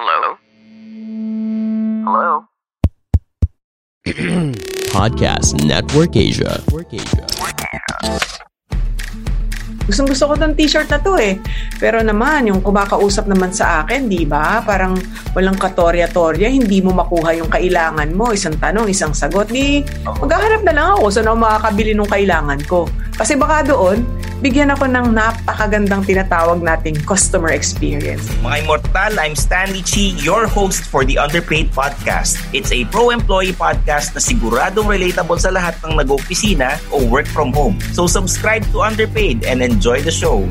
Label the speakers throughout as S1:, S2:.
S1: Hello? Hello?
S2: Podcast Network Asia.
S3: Gustong gusto ko ng t-shirt na to eh. Pero naman, yung kumakausap naman sa akin, di ba? Parang walang katorya-torya, hindi mo makuha yung kailangan mo. Isang tanong, isang sagot. Di, maghahanap na lang ako saan ako makakabili ng kailangan ko. Kasi baka doon, bigyan ako ng napakagandang tinatawag nating customer experience.
S4: Mga Immortal, I'm Stanley Chi, your host for the Underpaid Podcast. It's a pro-employee podcast na siguradong relatable sa lahat ng nag-opisina o work from home. So subscribe to Underpaid and enjoy the show.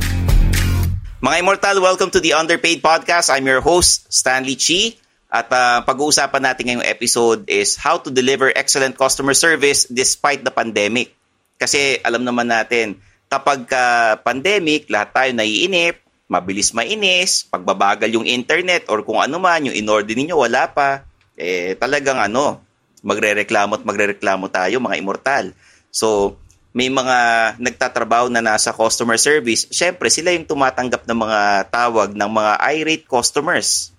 S4: Mga Immortal, welcome to the Underpaid Podcast. I'm your host, Stanley Chi. At uh, pag-uusapan natin ngayong episode is how to deliver excellent customer service despite the pandemic. Kasi alam naman natin, kapag uh, pandemic, lahat tayo naiinip, mabilis mainis, pagbabagal yung internet or kung ano man, yung in-order ninyo wala pa, eh talagang ano, magrereklamo at magrereklamo tayo mga immortal. So, may mga nagtatrabaho na nasa customer service, syempre sila yung tumatanggap ng mga tawag ng mga irate customers.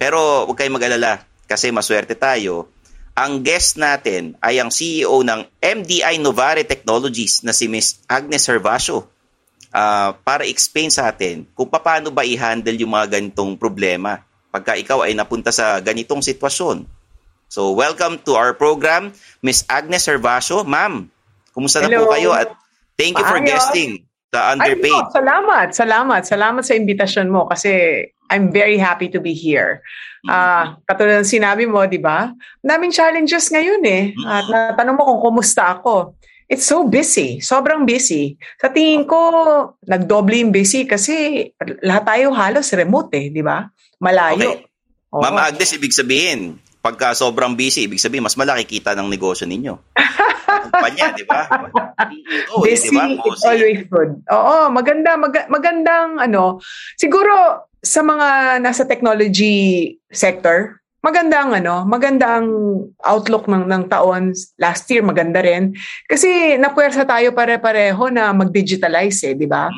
S4: Pero huwag kayong mag-alala kasi maswerte tayo ang guest natin ay ang CEO ng MDI Novare Technologies na si Ms. Agnes Hervasio uh, para explain sa atin kung paano ba i-handle yung mga ganitong problema pagka ikaw ay napunta sa ganitong sitwasyon. So, welcome to our program, Ms. Agnes Hervasio. Ma'am, kumusta na po kayo at thank you for
S3: Ayos.
S4: guesting the underpaid.
S3: Ay, no, salamat, salamat. Salamat sa invitasyon mo kasi I'm very happy to be here. Ah, katulad ng sinabi mo, 'di ba? Daming challenges ngayon eh. At natanong mo kung kumusta ako. It's so busy, sobrang busy. Sa tingin ko, nagdoble yung busy kasi lahat tayo halos remote eh, 'di ba? Malayo.
S4: Okay.
S3: Oo.
S4: Ma'am Agnes, ibig sabihin, pagka sobrang busy, ibig sabihin, mas malaki kita ng negosyo ninyo. Kumpanya, di ba? Eh,
S3: busy
S4: di ba?
S3: is
S4: Bossy.
S3: always good. Oo, maganda, mag- magandang ano, siguro sa mga nasa technology sector, magandang ano, magandang outlook ng ng taon last year maganda rin kasi napuwersa tayo pare-pareho na mag-digitalize eh, di ba?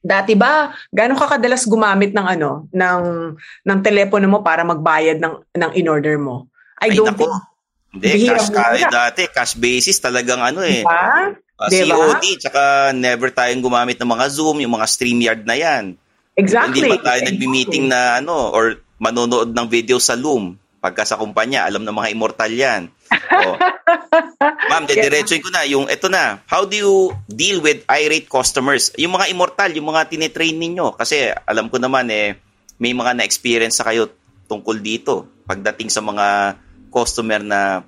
S3: Dati ba, gaano ka kadalas gumamit ng ano, ng ng telepono mo para magbayad ng ng in-order mo? I
S4: Ay,
S3: don't
S4: nako.
S3: think
S4: Hindi, cash ka,
S3: na.
S4: dati, cash basis talagang ano eh.
S3: Diba?
S4: Uh,
S3: Diba?
S4: COD, tsaka never tayong gumamit ng mga Zoom, yung mga StreamYard na yan.
S3: Exactly.
S4: Hindi pa tayo nagbi-meeting na ano, or manonood ng video sa Loom. Pagka sa kumpanya, alam ng mga immortal yan. Oh. Ma'am, dediretsuin ko na. Yung, eto na, how do you deal with irate customers? Yung mga immortal, yung mga tinitrain ninyo. Kasi alam ko naman eh, may mga na-experience sa kayo tungkol dito. Pagdating sa mga customer na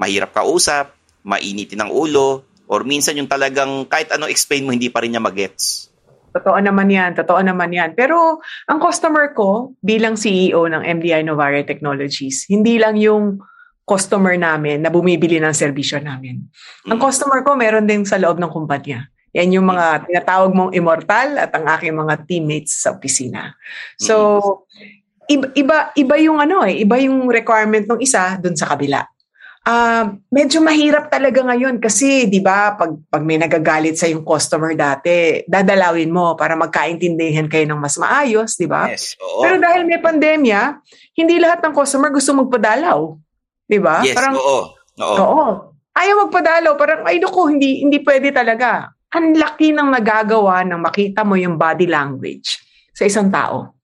S4: mahirap kausap, mainitin ang ulo, or minsan yung talagang kahit ano explain mo, hindi pa rin niya magets.
S3: Totoo naman yan, totoo naman yan. Pero ang customer ko bilang CEO ng MDI Novare Technologies, hindi lang yung customer namin na bumibili ng serbisyo namin. Ang
S4: Mm.
S3: customer ko meron din sa loob ng kumpanya. Yan yung mga tinatawag mong immortal at ang aking mga teammates sa opisina. So, iba, iba, iba yung ano eh, iba yung requirement ng isa dun sa kabila. Uh, medyo mahirap talaga ngayon kasi 'di ba pag pag may nagagalit sa yung customer dati, dadalawin mo para magkaintindihan kayo ng mas maayos, 'di ba?
S4: Yes, oo.
S3: Pero dahil may pandemya, hindi lahat ng customer gusto magpadalaw. 'Di ba?
S4: Yes,
S3: parang
S4: oo. Oo.
S3: Oo. Ayaw magpadalaw, parang ay naku, hindi hindi pwede talaga. Ang laki ng nagagawa ng makita mo yung body language sa isang tao.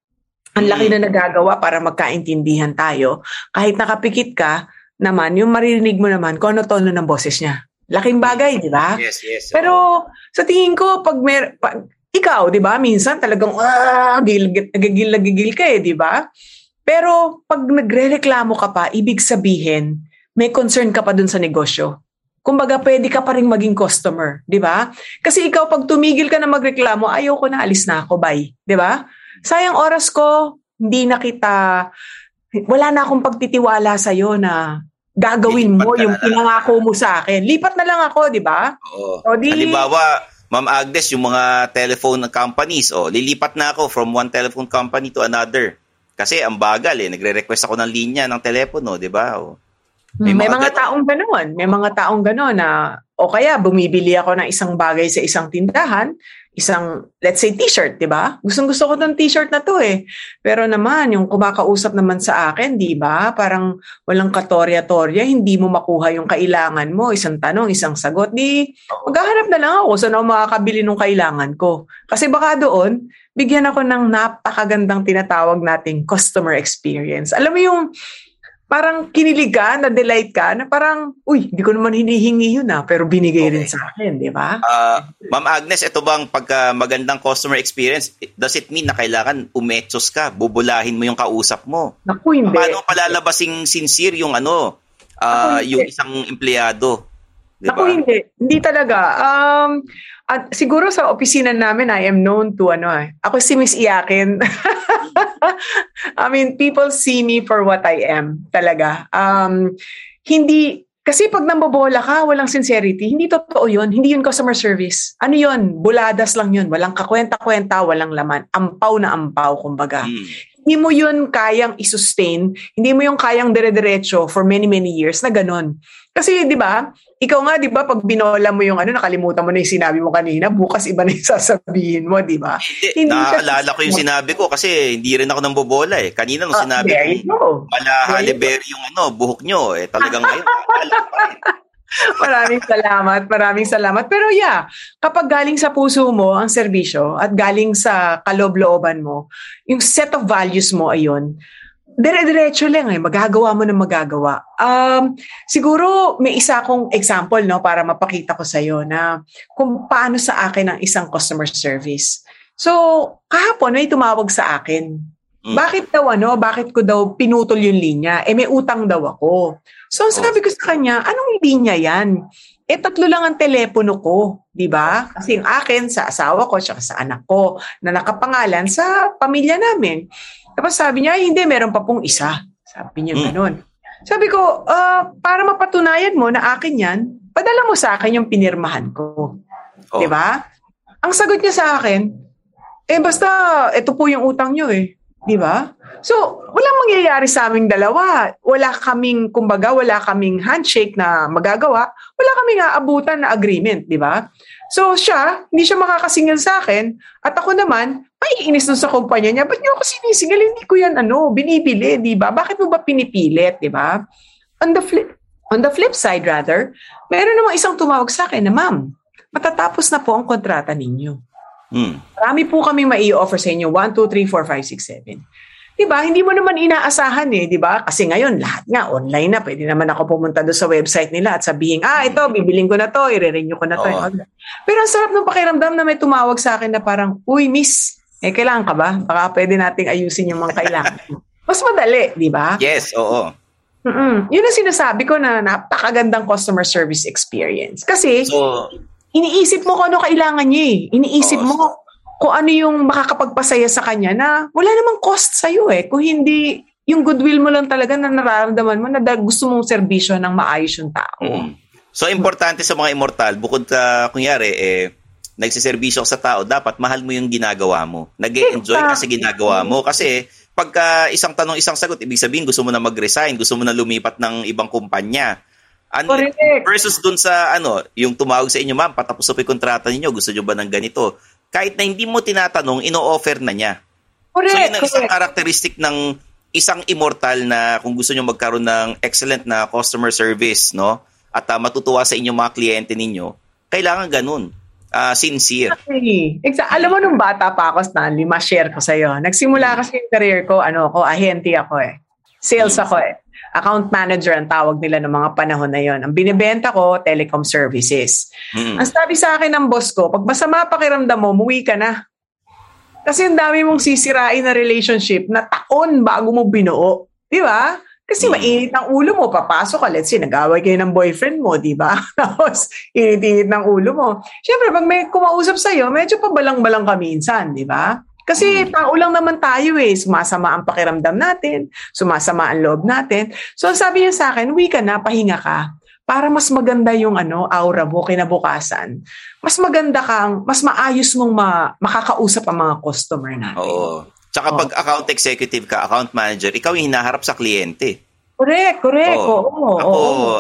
S3: Ang laki na nagagawa para magkaintindihan tayo. Kahit nakapikit ka, naman, yung maririnig mo naman kung ano tono ng boses niya. Laking bagay, di ba?
S4: Yes, yes.
S3: Pero sa tingin ko, pag, mer- pag ikaw, di ba, minsan talagang, ah, gigil, nagigil, nagigil ka eh, di ba? Pero pag nagre-reklamo ka pa, ibig sabihin, may concern ka pa dun sa negosyo. Kumbaga, pwede ka pa rin maging customer, di ba? Kasi ikaw, pag tumigil ka na magreklamo, ayaw ko na, alis na ako, bye. Di ba? Sayang oras ko, hindi na kita, wala na akong pagtitiwala sa'yo na gagawin mo
S4: Lilipat ka
S3: yung pinangako mo sa akin. Lipat na lang ako, di ba?
S4: Oo.
S3: O, di-
S4: Halimbawa, Ma'am Agnes, yung mga telephone companies, oh, lilipat na ako from one telephone company to another. Kasi ang bagal eh, nagre-request ako ng linya ng telepono, di ba? Oh.
S3: May,
S4: May
S3: mga,
S4: mga
S3: taong ganoon. May mga taong ganoon na o kaya bumibili ako ng isang bagay sa isang tindahan, isang let's say t-shirt, 'di ba? Gustong gusto ko tong t-shirt na to eh. Pero naman yung kumakausap naman sa akin, 'di ba? Parang walang katorya-torya, hindi mo makuha yung kailangan mo, isang tanong, isang sagot. Di maghahanap na lang ako saan ako makakabili ng kailangan ko. Kasi baka doon, bigyan ako ng napakagandang tinatawag nating customer experience. Alam mo yung parang kinilig ka, na-delight ka, na parang, uy, hindi ko naman hinihingi yun ah, pero binigay rin
S4: Okay.
S3: sa akin, di ba?
S4: Ah, Ma'am Agnes, ito bang pagka magandang customer experience, does it mean na kailangan umetsos ka, bubulahin mo yung kausap mo?
S3: Naku, hindi.
S4: Paano palalabasing sincere yung ano, ah,
S3: hindi.
S4: yung isang empleyado? Di
S3: Ako hindi. Hindi talaga. Um, at siguro sa opisina namin, I am known to ano eh. Ako si Miss Iyakin. I mean, people see me for what I am talaga. Um, hindi, kasi pag nambobola ka, walang sincerity, hindi totoo yun. Hindi yun customer service. Ano yun? Buladas lang yun. Walang kakwenta-kwenta, walang laman. Ampaw na ampaw, kumbaga
S4: Hmm.
S3: Hindi mo yun kayang isustain, hindi mo yung kayang dire-diretso for many, many years na ganun. Kasi, di ba, ikaw nga, di ba, pag binola mo yung ano, nakalimutan mo na yung sinabi mo kanina, bukas iba na yung sasabihin mo, di ba?
S4: Hindi, naaalala ko yung sinabi ko kasi hindi rin ako nang bobola eh. Kanina nung
S3: Ah,
S4: sinabi ko, mala Halle yung ano, buhok nyo eh. Talagang ngayon,
S3: Maraming salamat, maraming salamat. Pero yeah, kapag galing sa puso mo ang serbisyo at galing sa kaloob-looban mo, yung set of values mo ayun, dire-diretso lang eh, magagawa mo na magagawa. Um, siguro may isa akong example no para mapakita ko sa iyo na kung paano sa akin ang isang customer service. So, kahapon may tumawag sa akin.
S4: Mm.
S3: Bakit daw ano, bakit ko daw pinutol yung linya? Eh may utang daw ako. So, sabi ko sa kanya, anong linya yan? Eh, tatlo lang ang telepono ko, di ba? Kasi yung akin, sa asawa ko, tsaka sa anak ko, na nakapangalan sa pamilya namin. Tapos sabi niya, "Ay, hindi, meron pa pong isa. Sabi niya
S4: Mm.
S3: ganun. Sabi ko, "Ah, para mapatunayan mo na akin yan, padala mo sa akin yung pinirmahan ko.
S4: Oh.
S3: Di ba? Ang sagot niya sa akin, eh basta, ito po yung utang niyo eh. Di ba? So, walang mangyayari sa aming dalawa. Wala kaming, kumbaga, wala kaming handshake na magagawa. Wala kaming aabutan na agreement, di ba? So, siya, hindi siya makakasingil sa akin. At ako naman, maiinis dun sa kumpanya niya. Ba't niyo ako sinisingil? Hindi ko yan, ano, binibili, di ba? Bakit mo ba pinipilit, di ba? On the flip, on the flip side, rather, meron namang isang tumawag sa akin na, ma'am, matatapos na po ang kontrata ninyo.
S4: Hmm.
S3: Marami po kami mai-offer sa inyo. 1, 2, 3, 4, 5, 6, 7. Diba? Hindi mo naman inaasahan eh, di ba? Kasi ngayon, lahat nga online na. Pwede naman ako pumunta doon sa website nila at sabihin, ah, ito, bibiling ko na to, i-renew ko na to.
S4: Oo.
S3: Pero ang sarap ng pakiramdam na may tumawag sa akin na parang, uy, miss, eh, kailangan ka ba? Baka pwede nating ayusin yung mga kailangan. Mas madali, di ba?
S4: Yes, oo.
S3: Mm-mm. Yun ang sinasabi ko na napakagandang customer service experience. Kasi,
S4: So,
S3: iniisip mo kung ano kailangan niya eh. Iniisip
S4: Oo.
S3: mo kung ano yung makakapagpasaya sa kanya na wala namang cost sa'yo eh. Kung hindi, yung goodwill mo lang talaga na nararamdaman mo na gusto mong serbisyo ng maayos yung tao.
S4: mm. so importante sa mga immortal, bukod sa, kunyari, eh, nagsiservisyo ka sa tao, dapat mahal mo yung ginagawa mo. Nag-enjoy ka sa ginagawa mo. Kasi pagka isang tanong, isang sagot, ibig sabihin gusto mo na mag-resign, gusto mo na lumipat ng ibang kumpanya. Ano,
S3: Correct.
S4: versus dun sa ano, yung tumawag sa inyo, ma'am, patapos na po yung kontrata ninyo, gusto nyo ba ng ganito? Kahit na hindi mo tinatanong, ino-offer na niya.
S3: Correct,
S4: So yun ang isang
S3: correct.
S4: characteristic ng isang immortal na kung gusto nyo magkaroon ng excellent na customer service, no? At ah, matutuwa sa inyong mga kliyente ninyo, kailangan ganun. Ah, sincere.
S3: Exactly. Exa- alam mo, nung bata pa ako, Stanley, ma-share ko sa'yo. Nagsimula kasi yung career ko, ano ko, ahente ako eh. Sales ako eh. Account manager ang tawag nila ng mga panahon na yon. Ang binibenta ko, telecom services.
S4: Mm.
S3: Ang sabi sa akin ng boss ko, pag masama pakiramdam mo, muwi ka na. Kasi ang dami mong sisirain na relationship na taon bago mo binuo. Di ba? Kasi
S4: Mm.
S3: mainit ang ulo mo, papasok ka, let's say, nag-away kayo ng boyfriend mo, di ba? Tapos, init-init ng ulo mo. Siyempre, pag may kumausap sa'yo, medyo pabalang-balang ka minsan, di ba? Kasi tao lang naman tayo eh. Sumasama ang pakiramdam natin, sumasama ang loob natin. So, sabi niya sa akin, uwi ka na, pahinga ka para mas maganda yung ano aura mo kinabukasan. Mas maganda kang, mas maayos mong ma- makakausap ang mga customer natin.
S4: Oo. Tsaka
S3: Oo.
S4: pag account executive ka, account manager, ikaw yung hinaharap sa kliyente.
S3: Correct, correct.
S4: Oo.
S3: Oo,
S4: Ako,
S3: oo.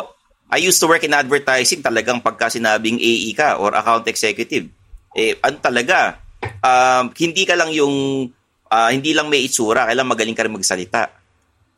S4: I used to work in advertising talagang pagka sinabing AE ka or account executive. Eh, ano talaga, um, hindi ka lang yung, ah, hindi lang may itsura, kailangan magaling ka rin magsalita.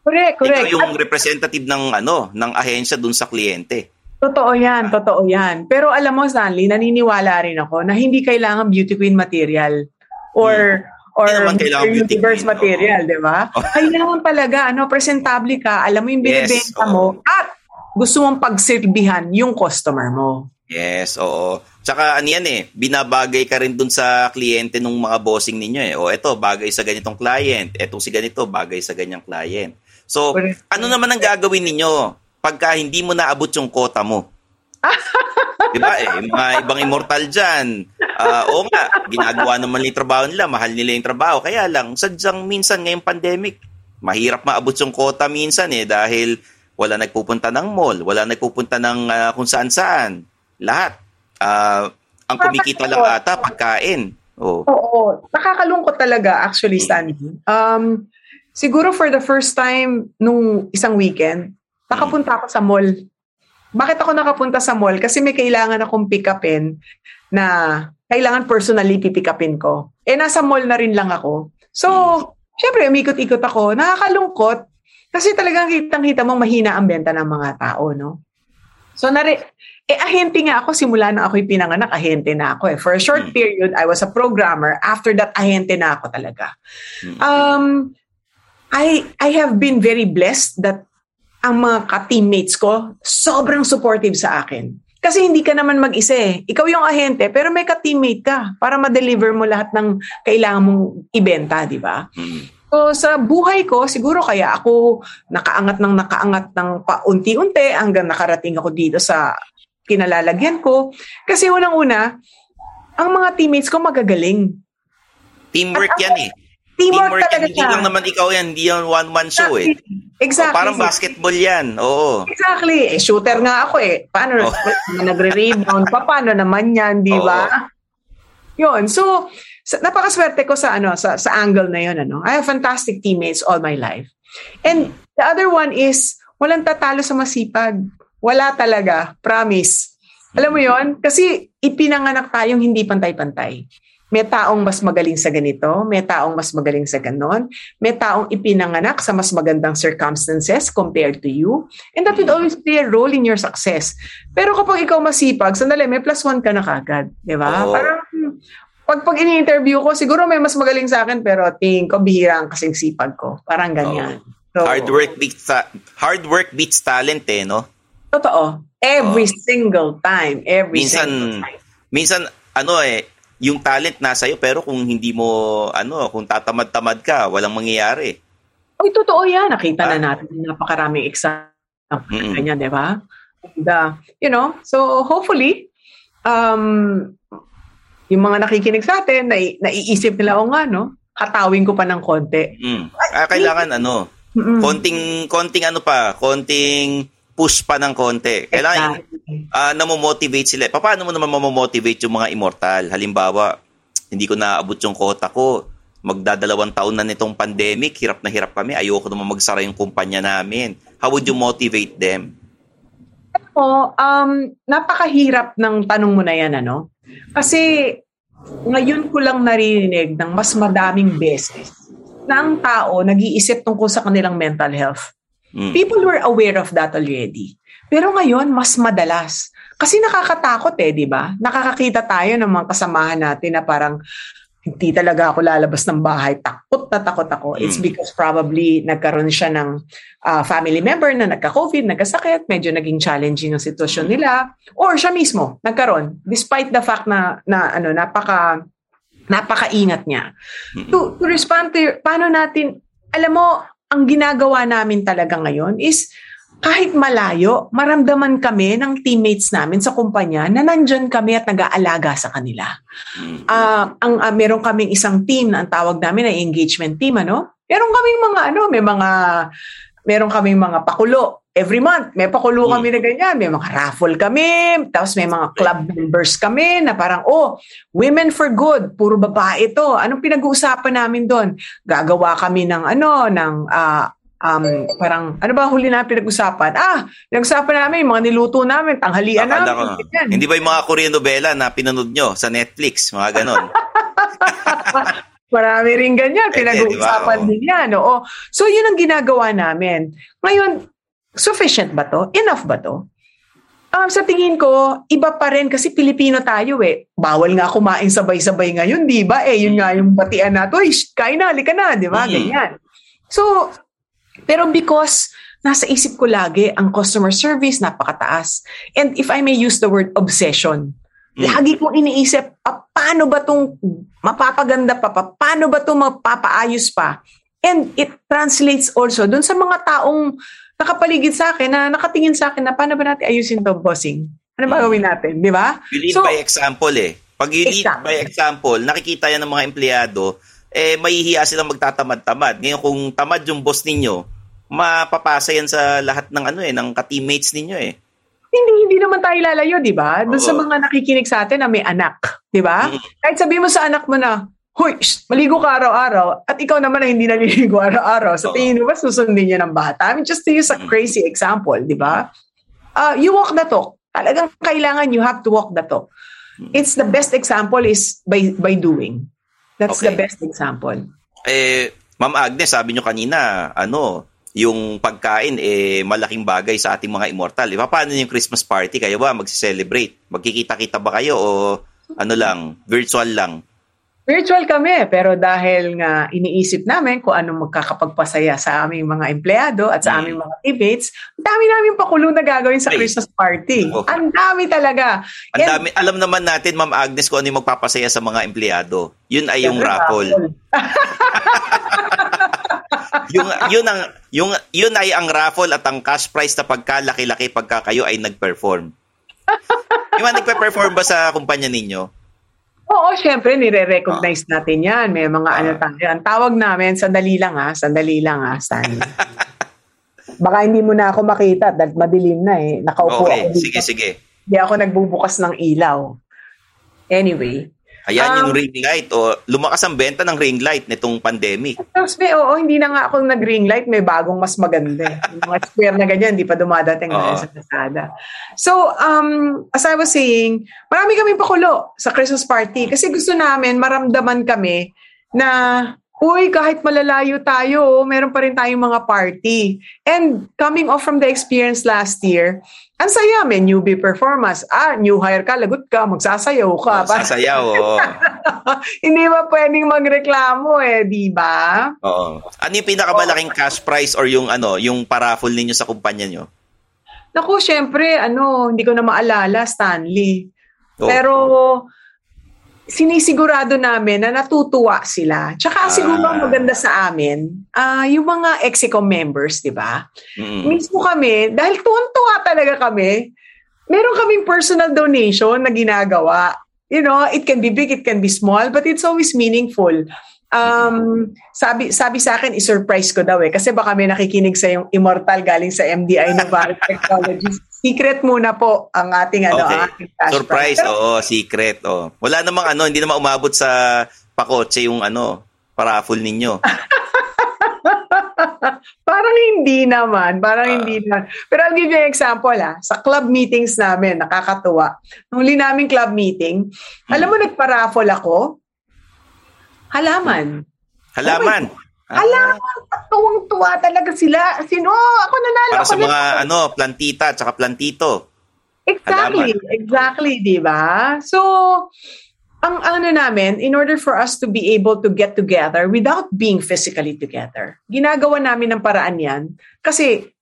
S3: Correct, correct.
S4: Ikaw yung
S3: At
S4: representative ng ano, ng ahensya dun sa kliyente.
S3: totoo yan, totoo yan. Pero alam mo, Stanley, naniniwala rin ako na hindi kailangan beauty queen material or or Mr.
S4: beauty
S3: universe
S4: queen,
S3: material, di ba? Kailangan talaga, ano, presentable ka, alam mo yung
S4: Yes,
S3: binibenta
S4: oo.
S3: mo, at gusto mong pagsilbihan yung customer mo.
S4: Yes, oo. Tsaka ano yan eh, binabagay ka rin dun sa kliyente ng mga bossing ninyo eh. O eto, bagay sa ganitong client. Etong si ganito, bagay sa ganyang client. So, ano naman ang gagawin ninyo pagka hindi mo naabot yung quota mo? diba eh, mga ibang immortal dyan. Ah, oo nga, ginagawa naman nila yung trabaho nila, mahal nila yung trabaho. Kaya lang, sadyang minsan ngayong pandemic, mahirap maabot yung quota minsan eh dahil wala nagpupunta ng mall, wala nagpupunta ng ah, kung saan-saan. Lahat. Ah, ang kumikita lang ata, pagkain. Oh.
S3: Oo, nakakalungkot talaga actually, Stanley. Um, siguro for the first time nung isang weekend, nakapunta ako sa mall. Bakit ako nakapunta sa mall? Kasi may kailangan akong pick upin na kailangan personally pipick upin ko. Eh, nasa mall na rin lang ako. So, syempre, umikot-ikot ako. Nakakalungkot. Kasi talagang kitang-kita mong mahina ang benta ng mga tao, no? So, nari eh, ahente nga ako. Simula na ako'y pinanganak, ahente na ako eh. For a short
S4: Hmm.
S3: period, I was a programmer. After that, ahente na ako talaga.
S4: Hmm.
S3: Um, I, I have been very blessed that ang mga ka-teammates ko, sobrang supportive sa akin. Kasi hindi ka naman mag-isa eh. Ikaw yung ahente, pero may ka-teammate ka para ma-deliver mo lahat ng kailangan mong ibenta, di ba?
S4: Mm.
S3: So sa buhay ko, siguro kaya ako nakaangat ng nakaangat ng paunti-unti hanggang nakarating ako dito sa kinalalagyan ko. Kasi unang-una, ang mga teammates ko magagaling.
S4: Teamwork yan eh.
S3: Teamwork,
S4: Teamwork yan.
S3: talaga
S4: Hindi
S3: siya.
S4: lang naman ikaw yan. Hindi yan one-man show eh.
S3: Exactly.
S4: Oh, parang basketball yan. Oo.
S3: Exactly. Eh, shooter nga ako eh. Paano
S4: Oh.
S3: nagre-rebound? Pa, paano naman yan, di ba? Yun. So, sa, napakaswerte ko sa ano sa sa angle na yun ano. I have fantastic teammates all my life. And the other one is walang tatalo sa masipag. Wala talaga, promise. Alam mo 'yon? Kasi ipinanganak tayong hindi pantay-pantay. May taong mas magaling sa ganito, may taong mas magaling sa ganon, may taong ipinanganak sa mas magandang circumstances compared to you, and that would always play a role in your success. Pero kapag ikaw masipag, sandali, may plus one ka na kagad. Di ba?
S4: Oo.
S3: Parang, pag, pag ini-interview ko, siguro may mas magaling sa akin, pero tingin ko, bihira ang kasing sipag ko. Parang ganyan. So,
S4: Hard work beats ta- hard work beats talent eh, no?
S3: Totoo. Every
S4: Oo.
S3: single time. Every
S4: Minsan
S3: single time.
S4: minsan ano eh yung talent nasa iyo pero kung hindi mo ano, kung tatamad-tamad ka, walang mangyayari.
S3: Uy, totoo yan. Nakita
S4: Ah.
S3: na natin napakaraming example.
S4: Mm-mm.
S3: Ganyan, di ba? And, uh, you know, so hopefully, um, yung mga nakikinig sa atin, na, naiisip nila, o nga, no? Katawin ko pa ng konti.
S4: Mm. Ah, kailangan ano, konting konting ano pa, konting push pa ng konti. Kailangan
S3: Exactly.
S4: uh, namomotivate sila. Paano mo naman mamomotivate yung mga immortal? Halimbawa, hindi ko naabot yung quota ko. Magdadalawang taon na nitong pandemic, hirap na hirap kami. Ayoko naman magsara yung kumpanya namin. How would you motivate them?
S3: mo, um, napakahirap ng tanong mo na yan, ano? Kasi ngayon ko lang naririnig ng mas madaming beses na ang tao nag-iisip tungkol sa kanilang mental health.
S4: Mm.
S3: People were aware of that already. Pero ngayon, mas madalas. Kasi nakakatakot eh, di ba? Nakakakita tayo ng mga kasamahan natin na parang hindi talaga ako lalabas ng bahay. Takot na takot ako. It's
S4: Mm.
S3: because probably nagkaroon siya ng ah, family member na nagka-COVID, nagkasakit, medyo naging challenging ang sitwasyon nila. Or siya mismo, nagkaroon. Despite the fact na, na ano, napaka, napakaingat niya. To, to respond to your, paano natin, alam mo, ang ginagawa namin talaga ngayon is kahit malayo, maramdaman kami ng teammates namin sa kumpanya na nandyan kami at nag-aalaga sa kanila. Ah, ang ah, meron kaming isang team na ang tawag namin ay engagement team, ano? Meron kaming mga ano, may mga meron kaming mga pakulo. Every month, may pakulo kami na ganyan. May mga raffle kami. Tapos may mga club members kami na parang, oh, women for good. Puro babae ito. Anong pinag-uusapan namin doon? Gagawa kami ng ano, ng ah, um, parang, ano ba huli na pinag-usapan? Ah, pinag-usapan namin, mga niluto namin, tanghalian
S4: Akala ko,
S3: namin. ganyan.
S4: hindi ba yung mga Korean novela na pinanood nyo sa Netflix? Mga ganon.
S3: Marami rin ganyan.
S4: Pwede,
S3: Pinag-uusapan
S4: di ba? Oo.
S3: din yan. Oo. So, yun ang ginagawa namin. Ngayon, sufficient ba to? Enough ba to? Um, sa tingin ko, iba pa rin kasi Pilipino tayo eh. Bawal nga kumain sabay-sabay ngayon, di ba? Eh, yun nga yung batian na to. Ish, kain na, halika na, di ba?
S4: Mm.
S3: Ganyan. So, pero because nasa isip ko lagi ang customer service napakataas. And if I may use the word obsession,
S4: Mm.
S3: lagi kong iniisip, ah, paano ba itong mapapaganda pa, pa, paano ba itong mapapaayos pa? And it translates also dun sa mga taong nakapaligid sa akin na nakatingin sa akin na paano ba natin ayusin to bossing? Ano ba
S4: Mm.
S3: gawin natin? Di ba?
S4: You lead
S3: So-
S4: by example eh. Pag you lead
S3: Exactly.
S4: by example, nakikita yan ng mga empleyado, eh, mahihiya silang magtatamad-tamad. Ngayon, kung tamad yung boss ninyo, mapapasa yan sa lahat ng ano eh, ng ka-teammates ninyo eh.
S3: hindi hindi naman tayo lalayo, 'di ba? Doon sa mga nakikinig sa atin na may anak, 'di ba?
S4: Mm.
S3: Kahit sabihin mo sa anak mo na, "Hoy, shh, maligo ka araw-araw." At ikaw naman na hindi naliligo araw-araw. Sa
S4: Oo.
S3: tingin mo ba susundin niya ng bata? I mean, just to use a
S4: Mm.
S3: crazy example, 'di ba? Uh, you walk the talk. Talagang kailangan you have to walk the talk.
S4: Mm.
S3: It's the best example is by by doing. That's the
S4: Okay.
S3: best example.
S4: Eh, Ma'am Agnes, sabi nyo kanina, ano, yung pagkain, eh, malaking bagay sa ating mga immortal. Eh, paano yung Christmas party? Kayo ba mag-celebrate? Magkikita-kita ba kayo o ano lang, virtual lang?
S3: Virtual kami, pero dahil nga iniisip namin kung anong magkakapagpasaya sa aming mga empleyado at sa
S4: Mm.
S3: aming mga teammates, ang dami namin pakulo na gagawin sa
S4: Ay.
S3: Christmas party. Ang dami talaga.
S4: Ang
S3: And-
S4: dami, alam naman natin, Ma'am Agnes, kung ano yung magpapasaya sa mga empleyado. Yun ay yung raffle. yung yun ang yung yun ay ang raffle at ang cash prize na pagka laki-laki pagka kayo ay nag-perform. yung nagpe-perform ba sa kumpanya ninyo?
S3: Oo, syempre, nire-recognize natin yan. May mga
S4: Ah.
S3: ano tayo. Ang tawag namin, sandali lang ha, sandali lang ha, Stanley. Baka hindi mo na ako makita dahil madilim na eh. Nakaupo
S4: Okay,
S3: ako dito.
S4: sige, sige.
S3: Hindi ako nagbubukas ng ilaw. Anyway,
S4: Ayan yung
S3: Um,
S4: ring light o lumakas ang benta ng ring light nitong pandemic.
S3: Tapos may, oo, hindi na nga ako nag-ring light, may bagong mas maganda. eh. Yung mga square na ganyan, hindi pa dumadating
S4: Oo.
S3: na sa kasada. So, um, as I was saying, marami kami pakulo sa Christmas party kasi gusto namin maramdaman kami na Uy, kahit malalayo tayo, meron pa rin tayong mga party. And coming off from the experience last year, ang saya, may newbie performance. Ah, new hire ka, lagot ka, magsasayaw ka.
S4: Oh, sasayaw, oo.
S3: Hindi ba pwedeng magreklamo eh, di ba?
S4: Oo. Ano yung pinakamalaking cash prize or yung ano, yung paraffle ninyo sa kumpanya nyo?
S3: Naku, syempre, ano, hindi ko na maalala, Stanley.
S4: Oh.
S3: Pero sinisigurado namin na natutuwa sila. Tsaka
S4: Ah.
S3: siguro ang maganda sa amin, ah yung mga Execom members, di ba?
S4: Mm.
S3: Mismo kami, dahil tuwan-tuwa talaga kami, meron kaming personal donation na ginagawa. You know, it can be big, it can be small, but it's always meaningful. Um, sabi sabi sa akin, i-surprise ko daw eh. Kasi baka may nakikinig sa yung immortal galing sa MDI Novare Technologies. Secret muna po ang ating ano,
S4: Okay.
S3: ang ating cash
S4: Surprise,
S3: prize.
S4: Oo, secret. Oh. Wala namang ano, hindi naman umabot sa pakotse yung ano, paraffle ninyo.
S3: parang hindi naman, parang hindi naman. Pero I'll give you an example ah. Sa club meetings namin, nakakatuwa. Nung huli naming club meeting, alam mo nagpa-raffle ako? Halaman.
S4: Halaman. Ah,
S3: Halaman, tuwang-tuwa talaga sila. Sino? Ako nanalo.
S4: para
S3: ako
S4: sa mga
S3: nanalo.
S4: ano, plantita tsaka plantito.
S3: Exactly, exactly, di ba? So, ang ano namin, in order for us to be able to get together without being physically together, ginagawa namin ng paraan yan kasi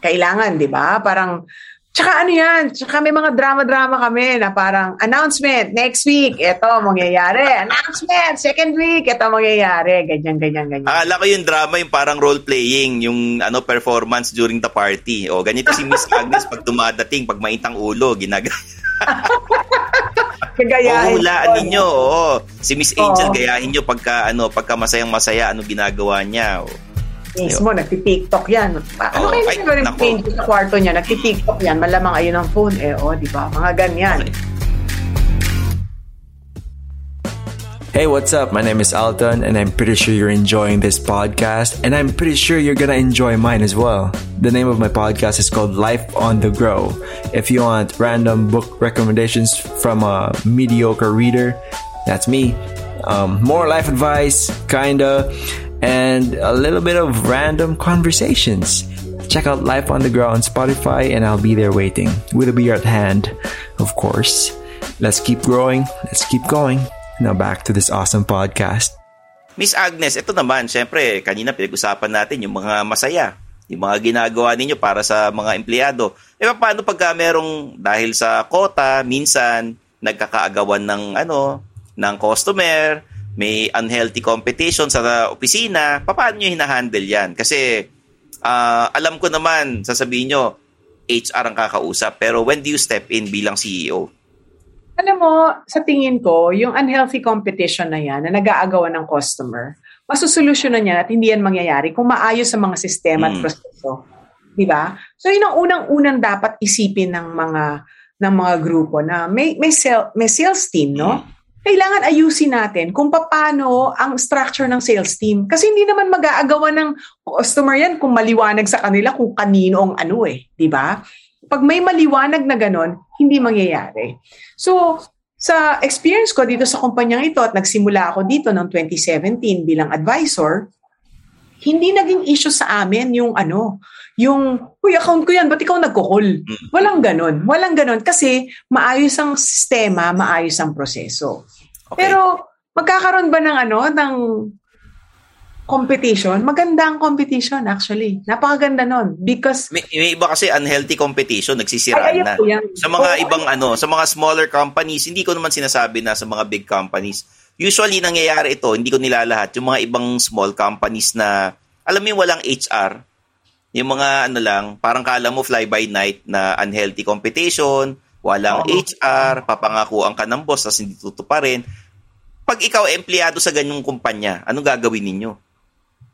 S3: kailangan, di ba? Parang, tsaka ano yan, tsaka may mga drama-drama kami na parang announcement, next week, ito mangyayari. Announcement, second week, ito mangyayari. Ganyan, ganyan, ganyan.
S4: Akala ko yung drama yung parang role-playing, yung ano performance during the party. O, ganito si Miss Agnes pag dumadating, pag maintang ulo, ginagawa.
S3: Kagayahin.
S4: hulaan
S3: ko.
S4: ninyo. Oo. Si Miss Angel,
S3: Oo.
S4: gayahin nyo pagka, ano, pagka masayang-masaya, ano ginagawa niya. O.
S3: Mismo, nagti-TikTok yan. Ano
S4: Oo,
S3: kayo
S4: ay,
S3: nagagawa
S4: nako.
S3: ng sa kwarto niya? Nagti-TikTok yan. Malamang ayun ang phone. Eh, oh, di ba? Mga ganyan.
S1: Hey, what's up? My name is Alton, and I'm pretty sure you're enjoying this podcast, and I'm pretty sure you're gonna enjoy mine as well. The name of my podcast is called Life on the Grow. If you want random book recommendations from a mediocre reader, that's me. Um, more life advice, kinda, and a little bit of random conversations. Check out Life on the Grow on Spotify, and I'll be there waiting with a beer at hand, of course. Let's keep growing. Let's keep going. Now back to this awesome podcast.
S4: Miss Agnes, ito naman, syempre, kanina pinag-usapan natin yung mga masaya, yung mga ginagawa ninyo para sa mga empleyado. E paano pagka merong dahil sa kota, minsan nagkakaagawan ng ano, ng customer, may unhealthy competition sa opisina, paano nyo hinahandle yan? Kasi ah, alam ko naman, sasabihin nyo, HR ang kakausap, pero when do you step in bilang CEO?
S3: Alam mo, sa tingin ko, yung unhealthy competition na yan, na nag-aagawan ng customer, masusolusyonan yan at hindi yan mangyayari kung maayos sa mga sistema at
S4: Mm.
S3: proseso. Di ba? So, yun ang unang-unang dapat isipin ng mga ng mga grupo na may may sel, may sales team, no? Kailangan ayusin natin kung paano ang structure ng sales team. Kasi hindi naman mag-aagawan ng customer yan kung maliwanag sa kanila kung kanino ang ano eh. Di ba? Pag may maliwanag na ganon, hindi mangyayari. So, sa experience ko dito sa kumpanyang ito at nagsimula ako dito noong 2017 bilang advisor, hindi naging issue sa amin yung ano, yung, uy, account ko yan, ba't ikaw nagkukul? Walang ganon. Walang ganon kasi maayos ang sistema, maayos ang proseso.
S4: Okay.
S3: Pero magkakaroon ba ng ano, ng competition? Maganda ang competition actually. Napakaganda nun. Because
S4: May, may iba kasi unhealthy competition,
S3: Ay,
S4: nagsisiraan na.
S3: yan.
S4: Sa mga
S3: Oo,
S4: ibang ano, sa mga smaller companies, hindi ko naman sinasabi na sa mga big companies. Usually nangyayari ito, hindi ko nilalahat, yung mga ibang small companies na alam mo yung walang HR, yung mga ano lang, parang kala mo fly by night na unhealthy competition, walang
S3: Oo.
S4: HR, papangakuan ka ng boss, tapos hindi tutuparin. Pag ikaw empleyado sa ganyong kumpanya, anong gagawin ninyo?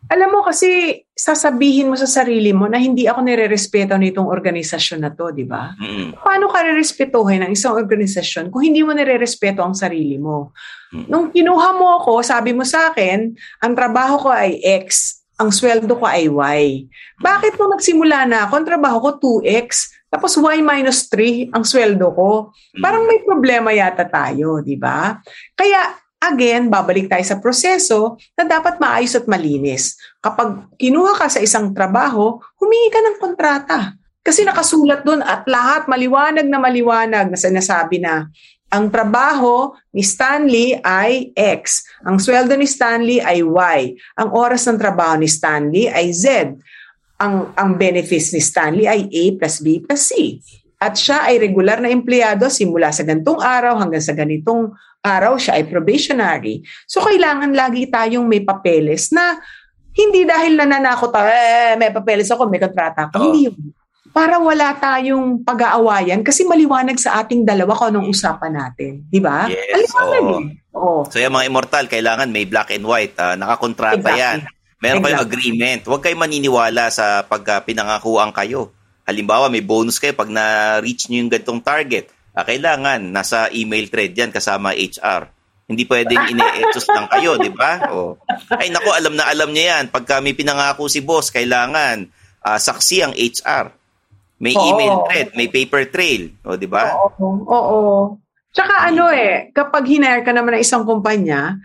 S3: Alam mo kasi sasabihin mo sa sarili mo na hindi ako nire-respeto nitong organisasyon na to, di ba?
S4: Mm-mm.
S3: Paano ka re-respetuhin ng isang organisasyon kung hindi mo nire-respeto ang sarili mo?
S4: Mm.
S3: Nung kinuha mo ako, sabi mo sa akin, ang trabaho ko ay X, ang sweldo ko ay Y. Bakit nung nagsimula na ako, ang trabaho ko 2X, tapos Y minus 3 ang sweldo ko? Parang may problema yata tayo, di ba? Kaya again, babalik tayo sa proseso na dapat maayos at malinis. Kapag kinuha ka sa isang trabaho, humingi ka ng kontrata. Kasi nakasulat doon at lahat maliwanag na maliwanag na sinasabi na ang trabaho ni Stanley ay X. Ang sweldo ni Stanley ay Y. Ang oras ng trabaho ni Stanley ay Z. Ang, ang benefits ni Stanley ay A plus B plus C. At siya ay regular na empleyado simula sa ganitong araw hanggang sa ganitong araw siya ay probationary. So kailangan lagi tayong may papeles na hindi dahil nananakot tayo, eh, may papeles ako, may kontrata ako.
S4: Oo.
S3: Hindi yun. para wala tayong pag-aawayan kasi maliwanag sa ating dalawa kung anong usapan natin. Di ba?
S4: Yes, oo.
S3: eh. Oo.
S4: So yung mga immortal, kailangan may black and white. Ah, nakakontrata
S3: Exactly.
S4: yan. Meron kayong
S3: Exactly.
S4: agreement. Huwag kayo maniniwala sa pag ah, pinangakuan kayo. Halimbawa, may bonus kayo pag na-reach nyo yung gantong target. Ah, kailangan, nasa email thread yan kasama HR. Hindi pwedeng ine-etos lang kayo, di ba? O. Ay, naku, alam na alam niya yan. Pagka may pinangako si boss, kailangan ah, saksi ang HR. May
S3: Oo.
S4: email thread, may paper trail. O, di ba?
S3: Oo. Oo. Tsaka ano eh, kapag hinire ka naman ng isang kumpanya,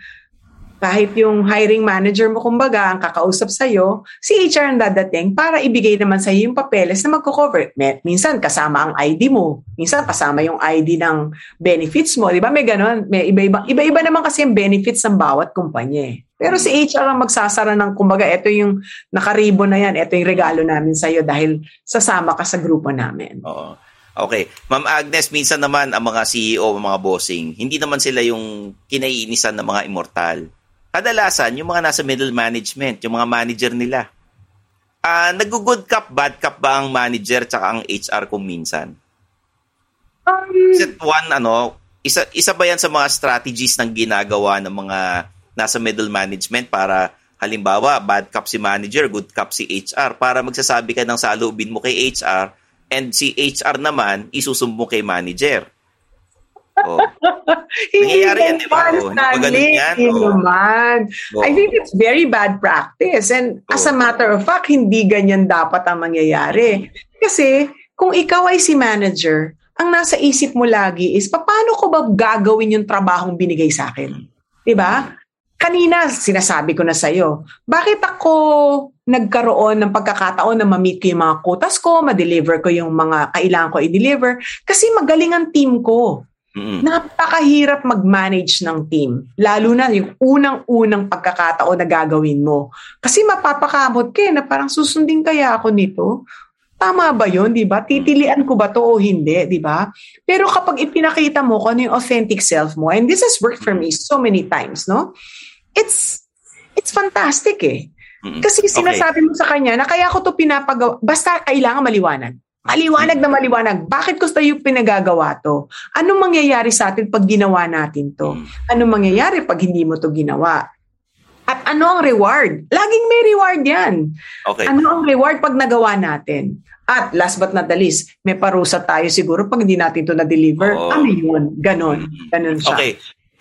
S3: kahit yung hiring manager mo, kumbaga, ang kakausap sa'yo, si HR ang dadating para ibigay naman sa'yo yung papeles na magko-cover. Minsan, kasama ang ID mo. Minsan, kasama yung ID ng benefits mo. Di ba? May ganon. May iba-iba, iba-iba naman kasi yung benefits ng bawat kumpanya. eh. Pero si HR ang magsasara ng, kumbaga, ito yung nakaribo na yan, ito yung regalo namin sa'yo dahil sasama ka sa grupo namin.
S4: Oo. Okay. Ma'am Agnes, minsan naman ang mga CEO, mga bossing, hindi naman sila yung kinaiinisan ng mga immortal. Kadalasan, yung mga nasa middle management, yung mga manager nila. Ah, nag-good cup, bad cup ba ang manager tsaka ang HR kung minsan?
S3: Um,
S4: Is it one, ano, isa, isa ba yan sa mga strategies ng ginagawa ng mga nasa middle management para halimbawa, bad cup si manager, good cup si HR para magsasabi ka ng saloobin mo kay HR and si HR naman isusumbong kay manager. Oh. Nangyayari yan, di ba? Oh,
S3: Stanley,
S4: yan? Oh.
S3: naman. I think it's very bad practice. And as a
S4: Oo.
S3: matter of fact, hindi ganyan dapat ang mangyayari. Kasi kung ikaw ay si manager, ang nasa isip mo lagi is, paano ko ba gagawin yung trabahong binigay sa akin? Di ba? Kanina, sinasabi ko na sa'yo, bakit ako nagkaroon ng pagkakataon na ma-meet ko yung mga quotas ko, ma-deliver ko yung mga kailangan ko i-deliver? Kasi magaling ang team ko.
S4: Mm-mm.
S3: Napakahirap mag-manage ng team. Lalo na yung unang-unang pagkakataon na gagawin mo. Kasi mapapakamot ka eh, na parang susundin kaya ako nito. Tama ba yun, di ba? Titilian ko ba to o hindi, di ba? Pero kapag ipinakita mo kung ano yung authentic self mo, and this has worked for me so many times, no? It's, it's fantastic eh. Kasi
S4: Okay.
S3: sinasabi mo sa kanya na kaya ko to pinapagawa, basta kailangan maliwanag. Maliwanag na maliwanag. Bakit ko tayo pinagagawa to? Anong mangyayari sa atin pag ginawa natin to?
S4: Mm.
S3: Anong mangyayari pag hindi mo to ginawa? At ano ang reward? Laging may reward yan.
S4: Okay.
S3: Ano ang reward pag nagawa natin? At last but not the least, may parusa tayo siguro pag hindi natin to na-deliver.
S4: Oo.
S3: Ano yun? Ganon. Ganon siya.
S4: Okay.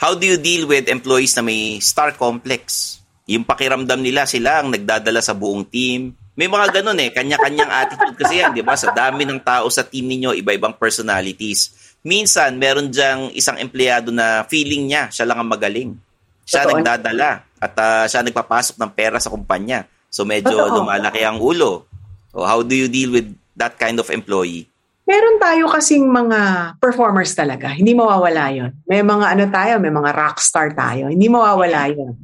S4: How do you deal with employees na may star complex? Yung pakiramdam nila sila ang nagdadala sa buong team. May mga ganun eh, kanya-kanyang attitude kasi yan, di ba? Sa dami ng tao sa team ninyo, iba-ibang personalities. Minsan, meron diyang isang empleyado na feeling niya, siya lang ang magaling. Siya
S3: Totoo.
S4: nagdadala at ah, siya nagpapasok ng pera sa kumpanya. So medyo
S3: Totoo.
S4: lumalaki ang ulo. So how do you deal with that kind of employee?
S3: Meron tayo kasing mga performers talaga. Hindi mawawala yon. May mga ano tayo, may mga rockstar tayo. Hindi mawawala yon.